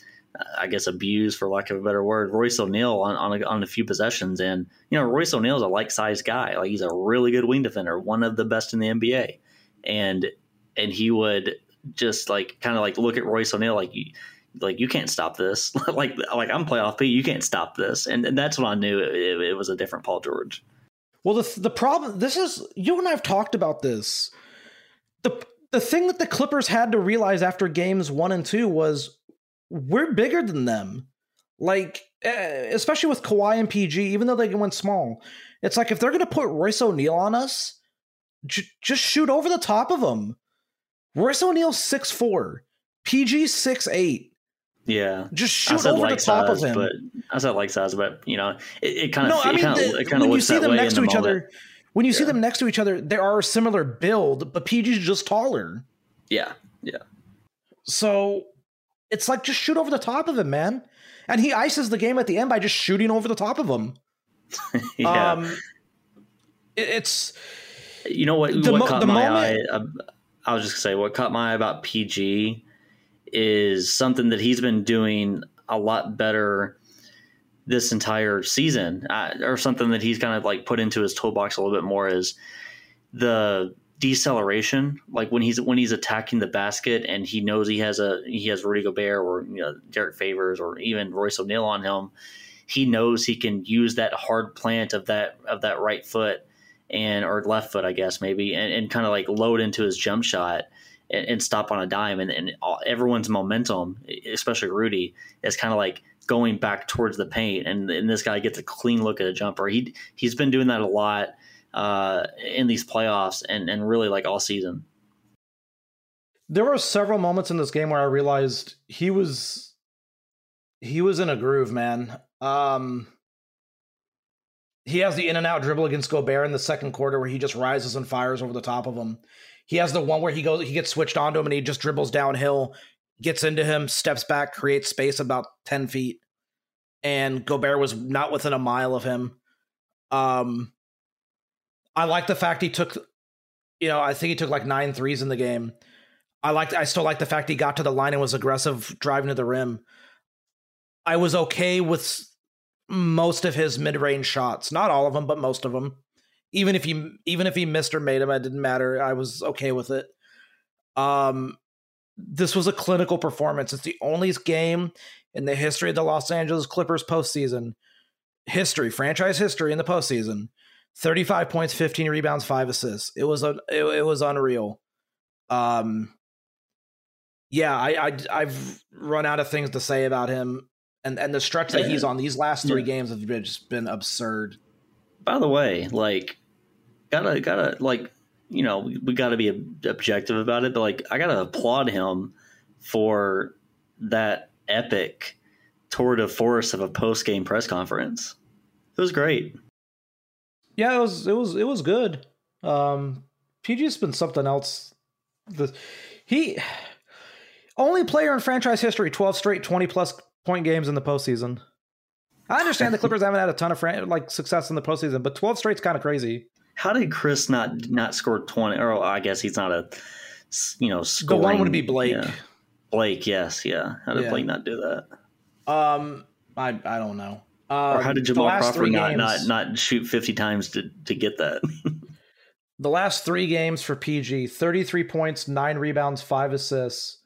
I guess abuse, for lack of a better word, Royce O'Neale on on a, on a few possessions, and you know Royce O'Neale is a like sized guy, like he's a really good wing defender, one of the best in the NBA, and and he would just like kind of like look at Royce O'Neale like you like you can't stop this like like I'm playoff P you can't stop this and, and that's when I knew it, it, it was a different Paul George. Well, the the problem this is you and I've talked about this. the The thing that the Clippers had to realize after games one and two was we're bigger than them. Like eh, especially with Kawhi and PG, even though they went small, it's like if they're going to put Royce O'Neale on us, j- just shoot over the top of them. Royce O'Neale's six four, PG six eight. Yeah, just shoot over like the top size, of him. But I said like size, but you know, it, it kind of. No, I mean, it kinda, when you see them next to the each moment. other, when you Yeah. see them next to each other, they are a similar build, but PG's just taller. Yeah, yeah. So it's like just shoot over the top of him, man. And he ices the game at the end by just shooting over the top of him. yeah. Um, it- it's You know what? The what mo- caught the my moment- eye? I was just gonna say what caught my eye about PG is something that he's been doing a lot better this entire season, uh, or something that he's kind of like put into his toolbox a little bit more is the deceleration. Like when he's when he's attacking the basket and he knows he has a he has Rudy Gobert or you know Derrick Favors or even Royce O'Neale on him. He knows he can use that hard plant of that of that right foot and or left foot, I guess maybe, and, and kind of like load into his jump shot and, and stop on a dime. And, and all, everyone's momentum, especially Rudy, is kind of like going back towards the paint. And, and this guy gets a clean look at a jumper. He he's been doing that a lot uh, in these playoffs and and really like all season. there were several moments in this game where I realized he was he was in a groove, man. Um he has the in and out dribble against Gobert in the second quarter where he just rises and fires over the top of him. He has the one where he goes he gets switched onto him and he just dribbles downhill, gets into him, steps back, creates space about 10 feet. And Gobert was not within a mile of him. Um I like the fact he took you know, I think he took like nine threes in the game. I liked I still like the fact he got to the line and was aggressive driving to the rim. I was okay with most of his mid-range shots. Not all of them, but most of them. Even if he even if he missed or made them, it didn't matter. I was okay with it. Um this was a clinical performance. It's the only game in the history of the Los Angeles Clippers postseason. History, franchise history in the postseason. 35 points, 15 rebounds, 5 assists. It was a it, it was unreal. Um yeah, I, I I've run out of things to say about him, and and the stretch that he's on these last three Yeah. games have been, just been absurd. By the way, like gotta gotta like you know we, we gotta be objective about it, but like I gotta applaud him for that epic tour de force of a post game press conference. It was great. Yeah, it was it was it was good. Um, PG's been something else. The he only player in franchise history twelve straight twenty plus point games in the postseason. I understand the Clippers haven't had a ton of fran- like success in the postseason, but twelve straight's kind of crazy. How did Chris not not score twenty? Or I guess he's not a you know The scoring. one would be Blake. yeah. Blake, yes, yeah. How did Yeah. Blake not do that? Um, I I don't know. Um, Or how did the Jamal Crawford not, games- not not shoot fifty times to to get that? The last three games for PG 33 points, nine rebounds, five assists,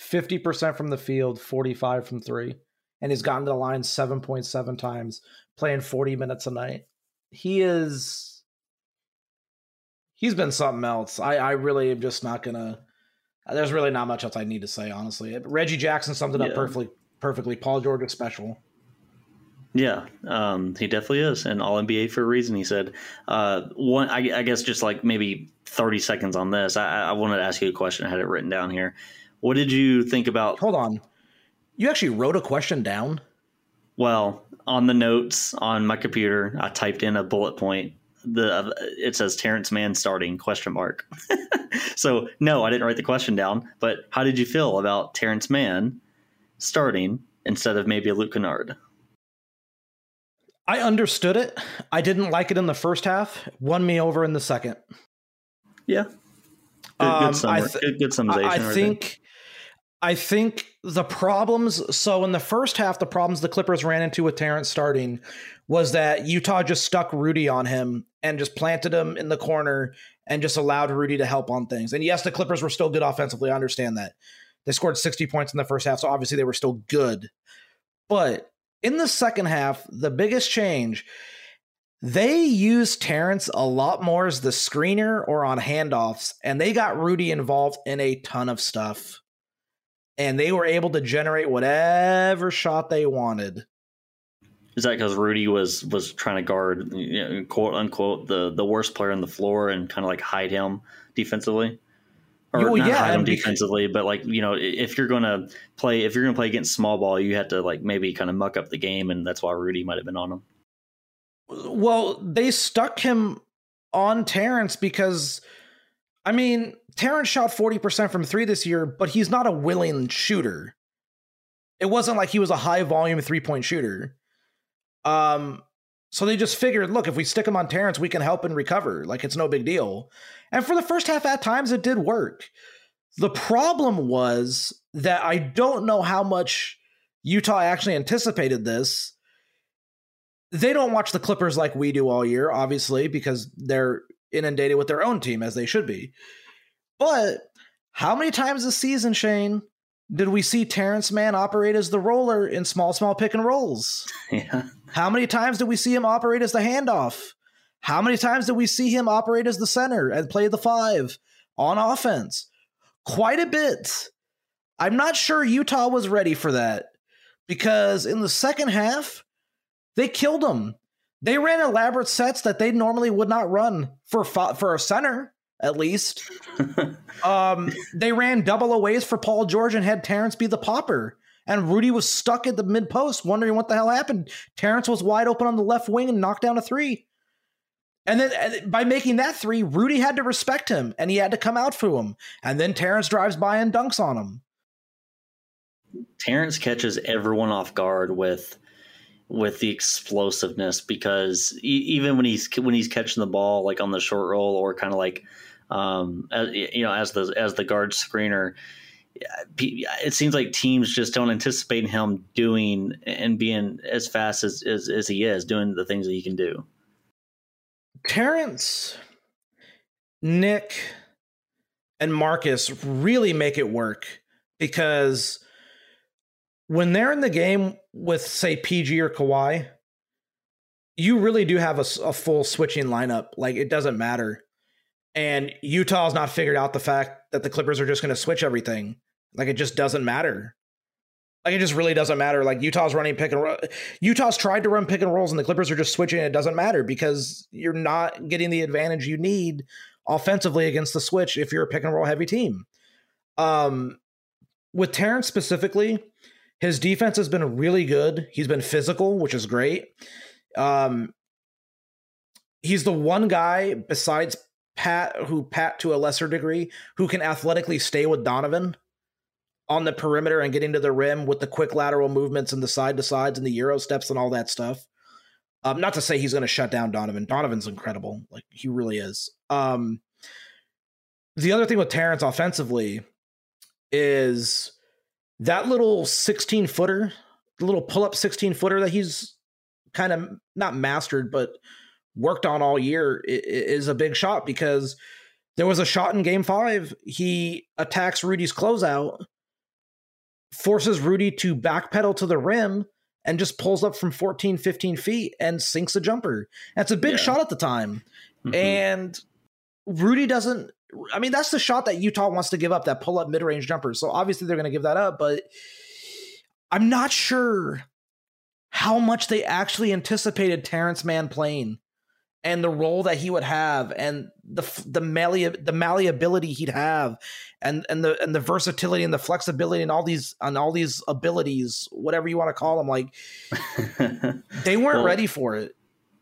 50% from the field, 45 from three. And he's gotten to the line 7.7 times, playing 40 minutes a night. He is. He's been something else. I, I really am just not going to. There's really not much else I need to say, honestly. Reggie Jackson summed it up perfectly. Perfectly. Paul George is special. Yeah, um, he definitely is, and All NBA for a reason. He said, uh, "One, I, I guess, just like maybe thirty seconds on this. I, I wanted to ask you a question. I had it written down here. What did you think about? Hold on. You actually wrote a question down? Well, on the notes on my computer, I typed in a bullet point. The uh, it says Terrence Mann starting question mark. so no, I didn't write the question down. But how did you feel about Terrence Mann starting instead of maybe a Luke Kennard? I understood it. I didn't like it in the first half. Won me over in the second. Yeah, good, Um, good, summary, I th- good, good summarization. I, I think I think the problems so in the first half the problems the Clippers ran into with Terrence starting was that Utah just stuck Rudy on him and just planted him in the corner and just allowed Rudy to help on things. And yes, the Clippers were still good offensively. I understand that. They scored 60 points in the first half, so obviously they were still good. But in the second half, the biggest change they used Terrence a lot more as the screener or on handoffs, and they got Rudy involved in a ton of stuff. And they were able to generate whatever shot they wanted. Is that because Rudy was was trying to guard, you know, quote unquote, the the worst player on the floor and kind of like hide him defensively, or Well, not yeah, hide him defensively, but like you know, if you're going to play, if you're going to play against small ball, you have to like maybe kind of muck up the game, and that's why Rudy might have been on him. Well, they stuck him on Terrence because, I mean, Terrence shot 40% from three this year, but he's not a willing shooter. It wasn't like he was a high volume three point shooter. Um, so they just figured, look, if we stick him on Terrence, we can help and recover. Like it's no big deal. And for the first half, at times, it did work. The problem was that I don't know how much Utah actually anticipated this they don't watch the Clippers like we do all year, obviously, because they're inundated with their own team as they should be. But how many times this season, Shane, did we see Terrence Mann operate as the roller in small, small pick and rolls? yeah, How many times did we see him operate as the handoff? How many times did we see him operate as the center and play the five on offense? Quite a bit. I'm not sure Utah was ready for that because in the second half, they killed him. They ran elaborate sets that they normally would not run for for a center, at least. um, they ran double aways for Paul George and had Terrence be the popper. And Rudy was stuck at the mid post, wondering what the hell happened. Terrence was wide open on the left wing and knocked down a three. And then and by making that three, Rudy had to respect him and he had to come out for him. And then Terrence drives by and dunks on him. Terrence catches everyone off guard with with the explosiveness because e- even when he's when he's catching the ball like on the short roll or kind of like um as, you know as the as the guard screener it seems like teams just don't anticipate him doing and being as fast as, as, as he is doing the things that he can do Terrence, Nick, and Marcus really make it work because when they're in the game with, say, PG or Kawhi, you really do have a full switching lineup. Like it doesn't matter. And Utah's not figured out the fact that the Clippers are just going to switch everything. Like it just doesn't matter. Like it just really doesn't matter. Like Utah's running pick and roll. Utah's tried to run pick and rolls, and the Clippers are just switching. It doesn't matter because you're not getting the advantage you need offensively against the switch if you're a pick and roll heavy team. Um, with Terrence specifically, his defense has been really good. He's been physical, which is great. Um, he's the one guy besides Pat, who Pat to a lesser degree, who can athletically stay with Donovan on the perimeter and getting to the rim with the quick lateral movements and the side to sides and the euro steps and all that stuff. Um, not to say he's going to shut down Donovan. Donovan's incredible, like he really is. Um, the other thing with Terrence offensively is that little 16 footer, the little pull up 16 footer that he's kind of not mastered, but worked on all year is a big shot because there was a shot in game five. He attacks Rudy's closeout, forces Rudy to backpedal to the rim, and just pulls up from 14, 15 feet and sinks a jumper. That's a big Yeah. shot at the time. Mhm. And Rudy doesn't. I mean, that's the shot that Utah wants to give up, that pull up mid range jumper. So obviously they're going to give that up, but I'm not sure how much they actually anticipated Terrence Mann playing and the role that he would have and the the malleab- the malleability he'd have and and the and the versatility and the flexibility and all these and all these abilities whatever you want to call them like they weren't Well- ready for it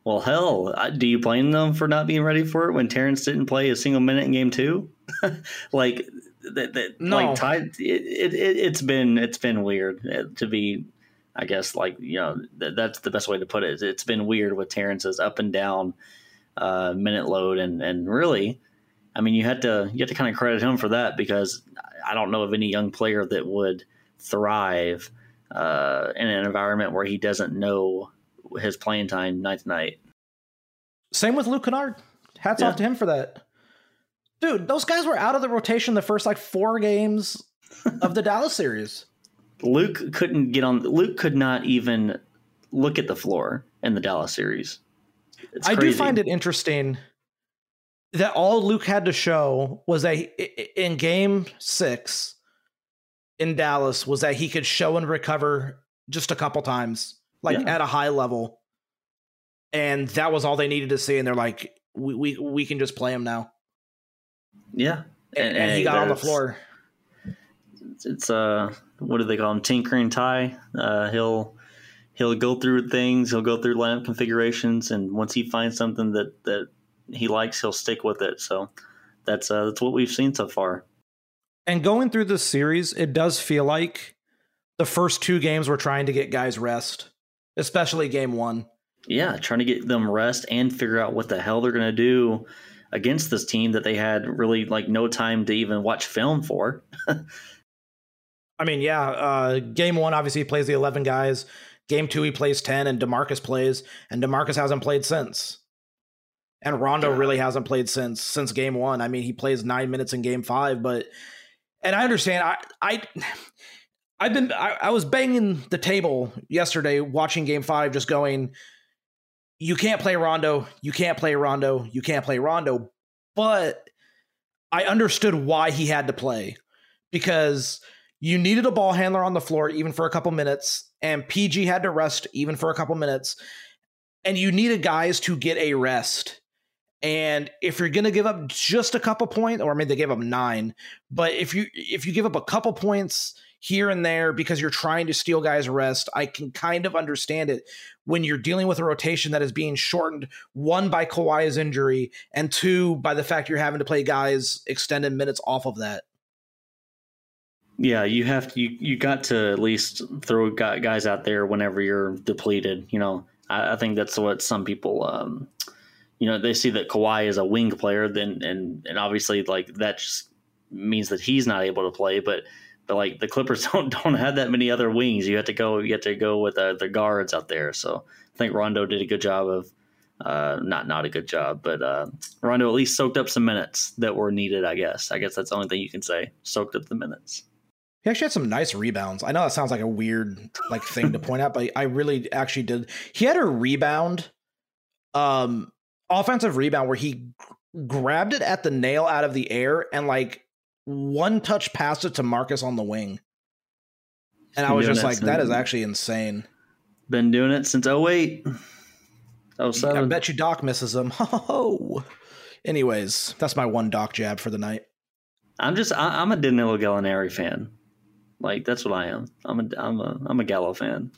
well, hell, do you blame them for not being ready for it when Terrence didn't play a single minute in game two? like that, that No. like Ty, it, it, it, it's been it's been weird uh, to be. I guess like you know th- that's the best way to put it. It's been weird with Terrence's up and down uh, minute load and and really, I mean you had to you had to kind of credit him for that because I don't know of any young player that would thrive uh, in an environment where he doesn't know his playing time night to night. same with luke kennard hats Yeah. off to him for that dude those guys were out of the rotation the first like four games of the dallas series Luke couldn't get on. Luke could not even look at the floor in the Dallas series. It's I do find it interesting that all Luke had to show was that he- i- i- in game six in Dallas was that he could show and recover just a couple times, like Yeah. at a high level. And that was all they needed to see. And they're like, we, we, we can just play him now. Yeah, And, and he got on the floor. It's uh, what do they call him? Tinkering Ty. Uh, he'll he'll go through things. He'll go through lineup configurations, and once he finds something that that he likes, he'll stick with it. So that's uh, that's what we've seen so far. And going through this series, it does feel like the first two games were trying to get guys rest, especially game one. Yeah, trying to get them rest and figure out what the hell they're going to do against this team that they had really like no time to even watch film for. I mean, yeah, uh, game one, obviously, he plays the 11 guys. Game two, he plays 10, and DeMarcus plays, and DeMarcus hasn't played since. And Rondo God. really hasn't played since since game one. I mean, he plays nine minutes in game five, but and I understand. I I I've been I, I was banging the table yesterday watching game five, just going, you can't play Rondo, you can't play Rondo, you can't play Rondo. But I understood why he had to play because you needed a ball handler on the floor even for a couple minutes, and PG had to rest even for a couple minutes, and you needed guys to get a rest. And if you're gonna give up just a couple points, or I mean they gave up nine, but if you if you give up a couple points here and there because you're trying to steal guys rest, I can kind of understand it when you're dealing with a rotation that is being shortened one by Kawhi's injury and two by the fact you're having to play guys extended minutes off of that. Yeah, you have to. You, you got to at least throw gu- guys out there whenever you're depleted. You know, I, I think that's what some people, um, you know, they see that Kawhi is a wing player, then and and obviously like that just means that he's not able to play. But but like the Clippers don't don't have that many other wings. You have to go. You have to go with uh, the guards out there. So I think Rondo did a good job of. Uh, not not a good job, but uh, Rondo at least soaked up some minutes that were needed. I guess. I guess that's the only thing you can say. Soaked up the minutes. He actually had some nice rebounds. I know that sounds like a weird like thing to point out, but I really actually did. He had a rebound, um, offensive rebound where he g- grabbed it at the nail out of the air and like one touch passed it to Marcus on the wing. And I was just like, that is actually insane. Been doing it since 08. I bet you Doc misses him. Ho! Anyways, that's my one Doc jab for the night. I'm just I, I'm a Danilo Gallinari fan. Like that's what I am. I'm a I'm a I'm a Gallo fan.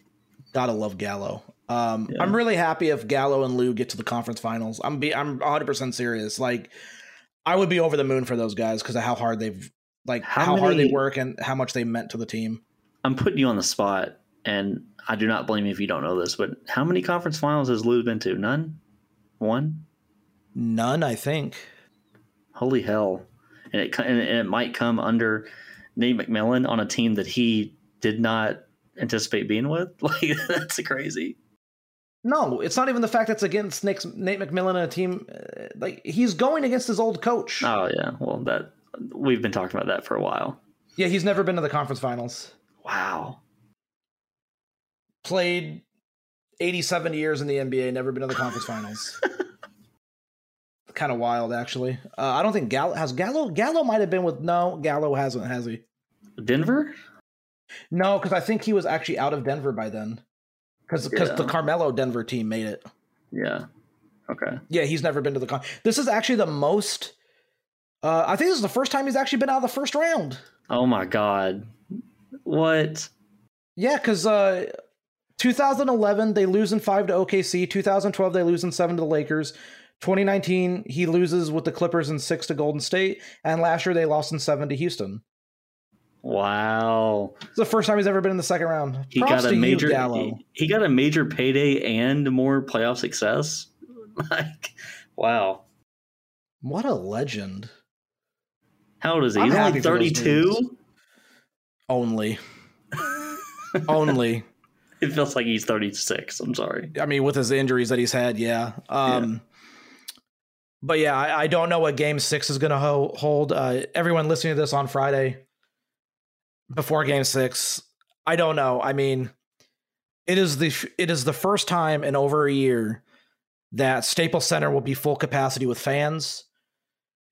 Gotta love Gallo. Um, Yeah. I'm really happy if Gallo and Lou get to the conference finals. I'm be I'm 100 percent serious. Like, I would be over the moon for those guys because of how hard they've like How how, hard they work and how much they meant to the team. I'm putting you on the spot, and I do not blame you if you don't know this. But how many conference finals has Lou been to? None. One. None, I think. Holy hell! And it and it might come under Nate McMillan on a team that he did not anticipate being with. Like that's crazy. No, it's not even the fact that's against Nick, Nate McMillan and a team. Uh, like he's going against his old coach. Oh yeah. Well, that we've been talking about that for a while. Yeah, he's never been to the conference finals. Wow. Played 87 years in the NBA, never been to the conference finals. kind of wild, actually. Uh, I don't think Gallo has Gallo. Gallo might have been with no. Gallo hasn't, has he? Denver. No, because I think he was actually out of Denver by then. Because Yeah. the Carmelo Denver team made it. Yeah. Okay. Yeah, he's never been to the con. This is actually the most. Uh, I think this is the first time he's actually been out of the first round. Oh my god. What? Yeah, because uh, 2011 they lose in five to OKC. 2012 they lose in seven to the Lakers. 2019 he loses with the Clippers in six to Golden State, and last year they lost in seven to Houston. Wow. It's the first time he's ever been in the second round. He Props got a major Gallo. he, he got a major payday and more playoff success. Like wow. What a legend. How old is he? I'm He's only 32. Only. Only. It feels like he's 36. I'm sorry. I mean, with his injuries that he's had, yeah. Um, But yeah, I, I don't know what Game Six is going to ho- hold. Uh, everyone listening to this on Friday before Game Six, I don't know. I mean, it is the it is the first time in over a year that Staples Center will be full capacity with fans.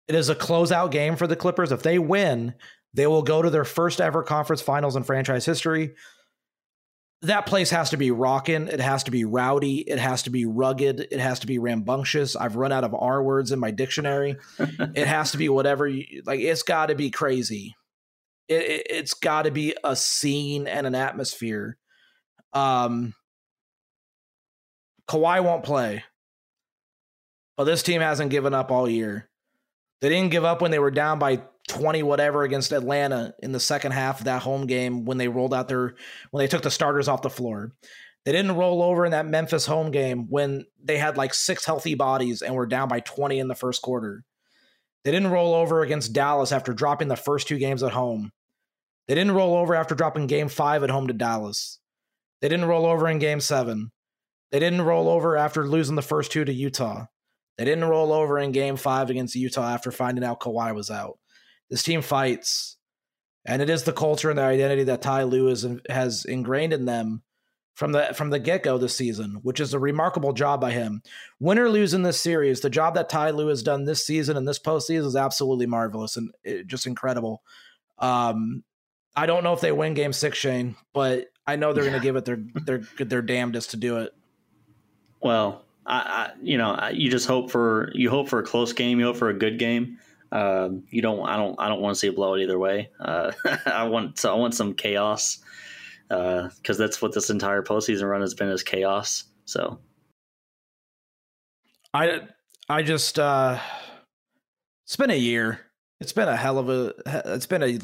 It is a closeout game for the Clippers. If they win, they will go to their first ever conference finals in franchise history that place has to be rocking. It has to be rowdy. It has to be rugged. It has to be rambunctious. I've run out of R words in my dictionary. it has to be whatever you like. It's got to be crazy. It, it, it's got to be a scene and an atmosphere. Um, Kawhi won't play, but this team hasn't given up all year. They didn't give up when they were down by 20 whatever against Atlanta in the second half of that home game when they rolled out their when they took the starters off the floor. They didn't roll over in that Memphis home game when they had like six healthy bodies and were down by 20 in the first quarter. They didn't roll over against Dallas after dropping the first two games at home. They didn't roll over after dropping game 5 at home to Dallas. They didn't roll over in game 7. They didn't roll over after losing the first two to Utah. They didn't roll over in game 5 against Utah after finding out Kawhi was out. This team fights, and it is the culture and the identity that Ty Lue is, has ingrained in them from the from the get go this season, which is a remarkable job by him. Win or lose in this series, the job that Ty Lue has done this season and this postseason is absolutely marvelous and just incredible. Um, I don't know if they win Game Six, Shane, but I know they're going to give it their their their damnedest to do it. Well, I, I you know you just hope for you hope for a close game. You hope for a good game. Um, you don't. I don't. I don't want to see a blowout either way. Uh, I want. So I want some chaos because uh, that's what this entire postseason run has been is chaos. So I I just uh, it's been a year. It's been a hell of a. It's been a.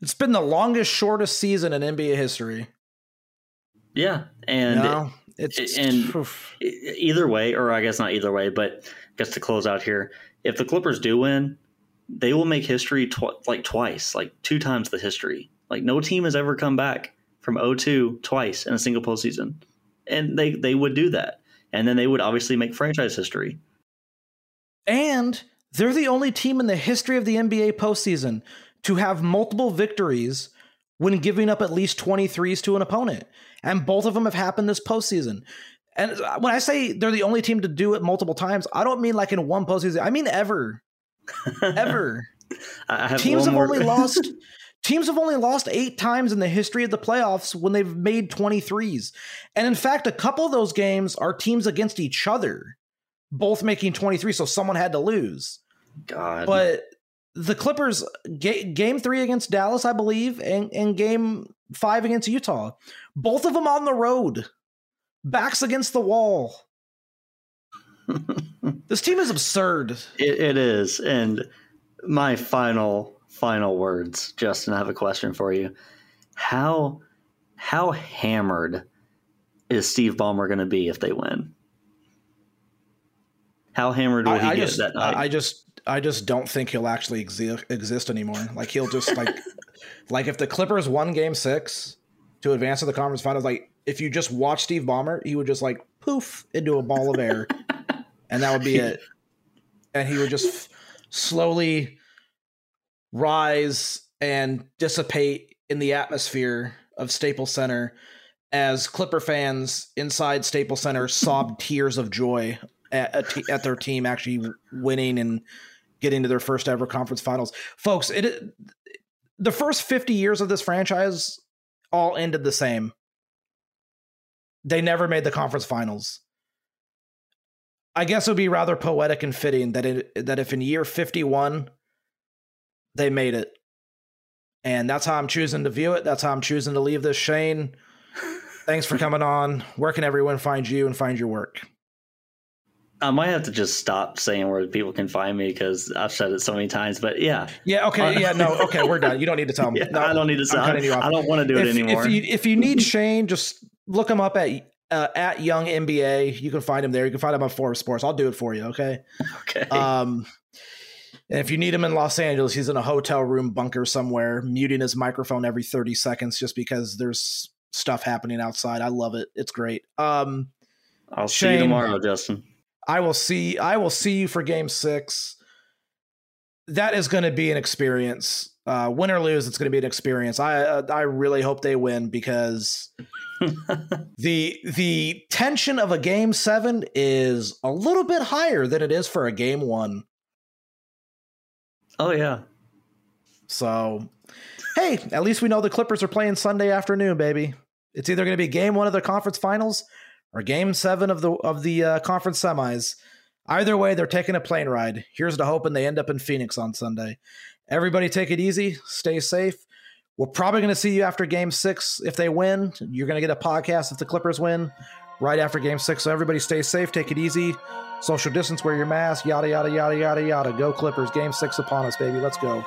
It's been the longest, shortest season in NBA history. Yeah, and it's and oof. either way, or I guess not either way, but I guess to close out here, if the Clippers do win, they will make history tw- like twice, like two times the history. Like no team has ever come back from 0-2 twice in a single postseason, and they they would do that, and then they would obviously make franchise history. And they're the only team in the history of the NBA postseason to have multiple victories when giving up at least 23s to an opponent. And both of them have happened this postseason. And uh, when I say they're the only team to do it multiple times, I don't mean like in one postseason. I mean ever. Ever. have teams have more... only lost teams have only lost 8 times in the history of the playoffs when they've made 23s. And in fact, a couple of those games are teams against each other, both making 23, so someone had to lose. God. But the Clippers ga- game 3 against Dallas, I believe, and, and game 5 against Utah. Both of them on the road. Backs against the wall. This team is absurd. It, it is. And my final final words, Justin, I have a question for you. How how hammered is Steve Ballmer going to be if they win? How hammered will he I, I get just, that night? I just I just don't think he'll actually exi- exist anymore. Like he'll just like like if the Clippers won Game Six to advance to the conference finals, like if you just watch Steve Ballmer, he would just like poof into a ball of air, and that would be it. And he would just slowly rise and dissipate in the atmosphere of Staples Center as Clipper fans inside Staples Center sobbed tears of joy at, at, at, their team actually winning and getting to their first ever conference finals. Folks, it the first 50 years of this franchise all ended the same. They never made the conference finals. I guess it would be rather poetic and fitting that it that if in year 51 they made it. And that's how I'm choosing to view it. That's how I'm choosing to leave this. Shane, thanks for coming on. Where can everyone find you and find your work? I might have to just stop saying where people can find me because I've said it so many times. But yeah, Yeah. Okay. Yeah. No. Okay. We're done. You don't need to tell me. yeah No, I don't need to. I'm Say, cutting you off. I don't want to do it anymore. If you if you need Shane, just look him up at uh, at Young NBA. You can find him there. You can find him on Forbes Sports. I'll do it for you. Okay. okay. Um, and if you need him in Los Angeles, he's in a hotel room bunker somewhere, muting his microphone every 30 seconds just because there's stuff happening outside. I love it. It's great. Um, I'll see you tomorrow, Justin. I will see I will see you for game 6. That is going to be an experience. Uh, win or lose, it's going to be an experience. I uh, I really hope they win because the the tension of a game 7 is a little bit higher than it is for a game 1. oh yeah. So, hey, at least we know the Clippers are playing Sunday afternoon, baby. It's either going to be game one of the conference finals or game seven of the of the uh, conference semis. Either way, they're taking a plane ride. Here's to hoping they end up in Phoenix on Sunday. Everybody, take it easy, stay safe. We're probably going to see you after game six if they win. You're going to get a podcast if the Clippers win right after game six. So, everybody, stay safe, take it easy, social distance, wear your mask, yada, yada, yada, yada, yada. Go Clippers. Game six upon us, baby. Let's go.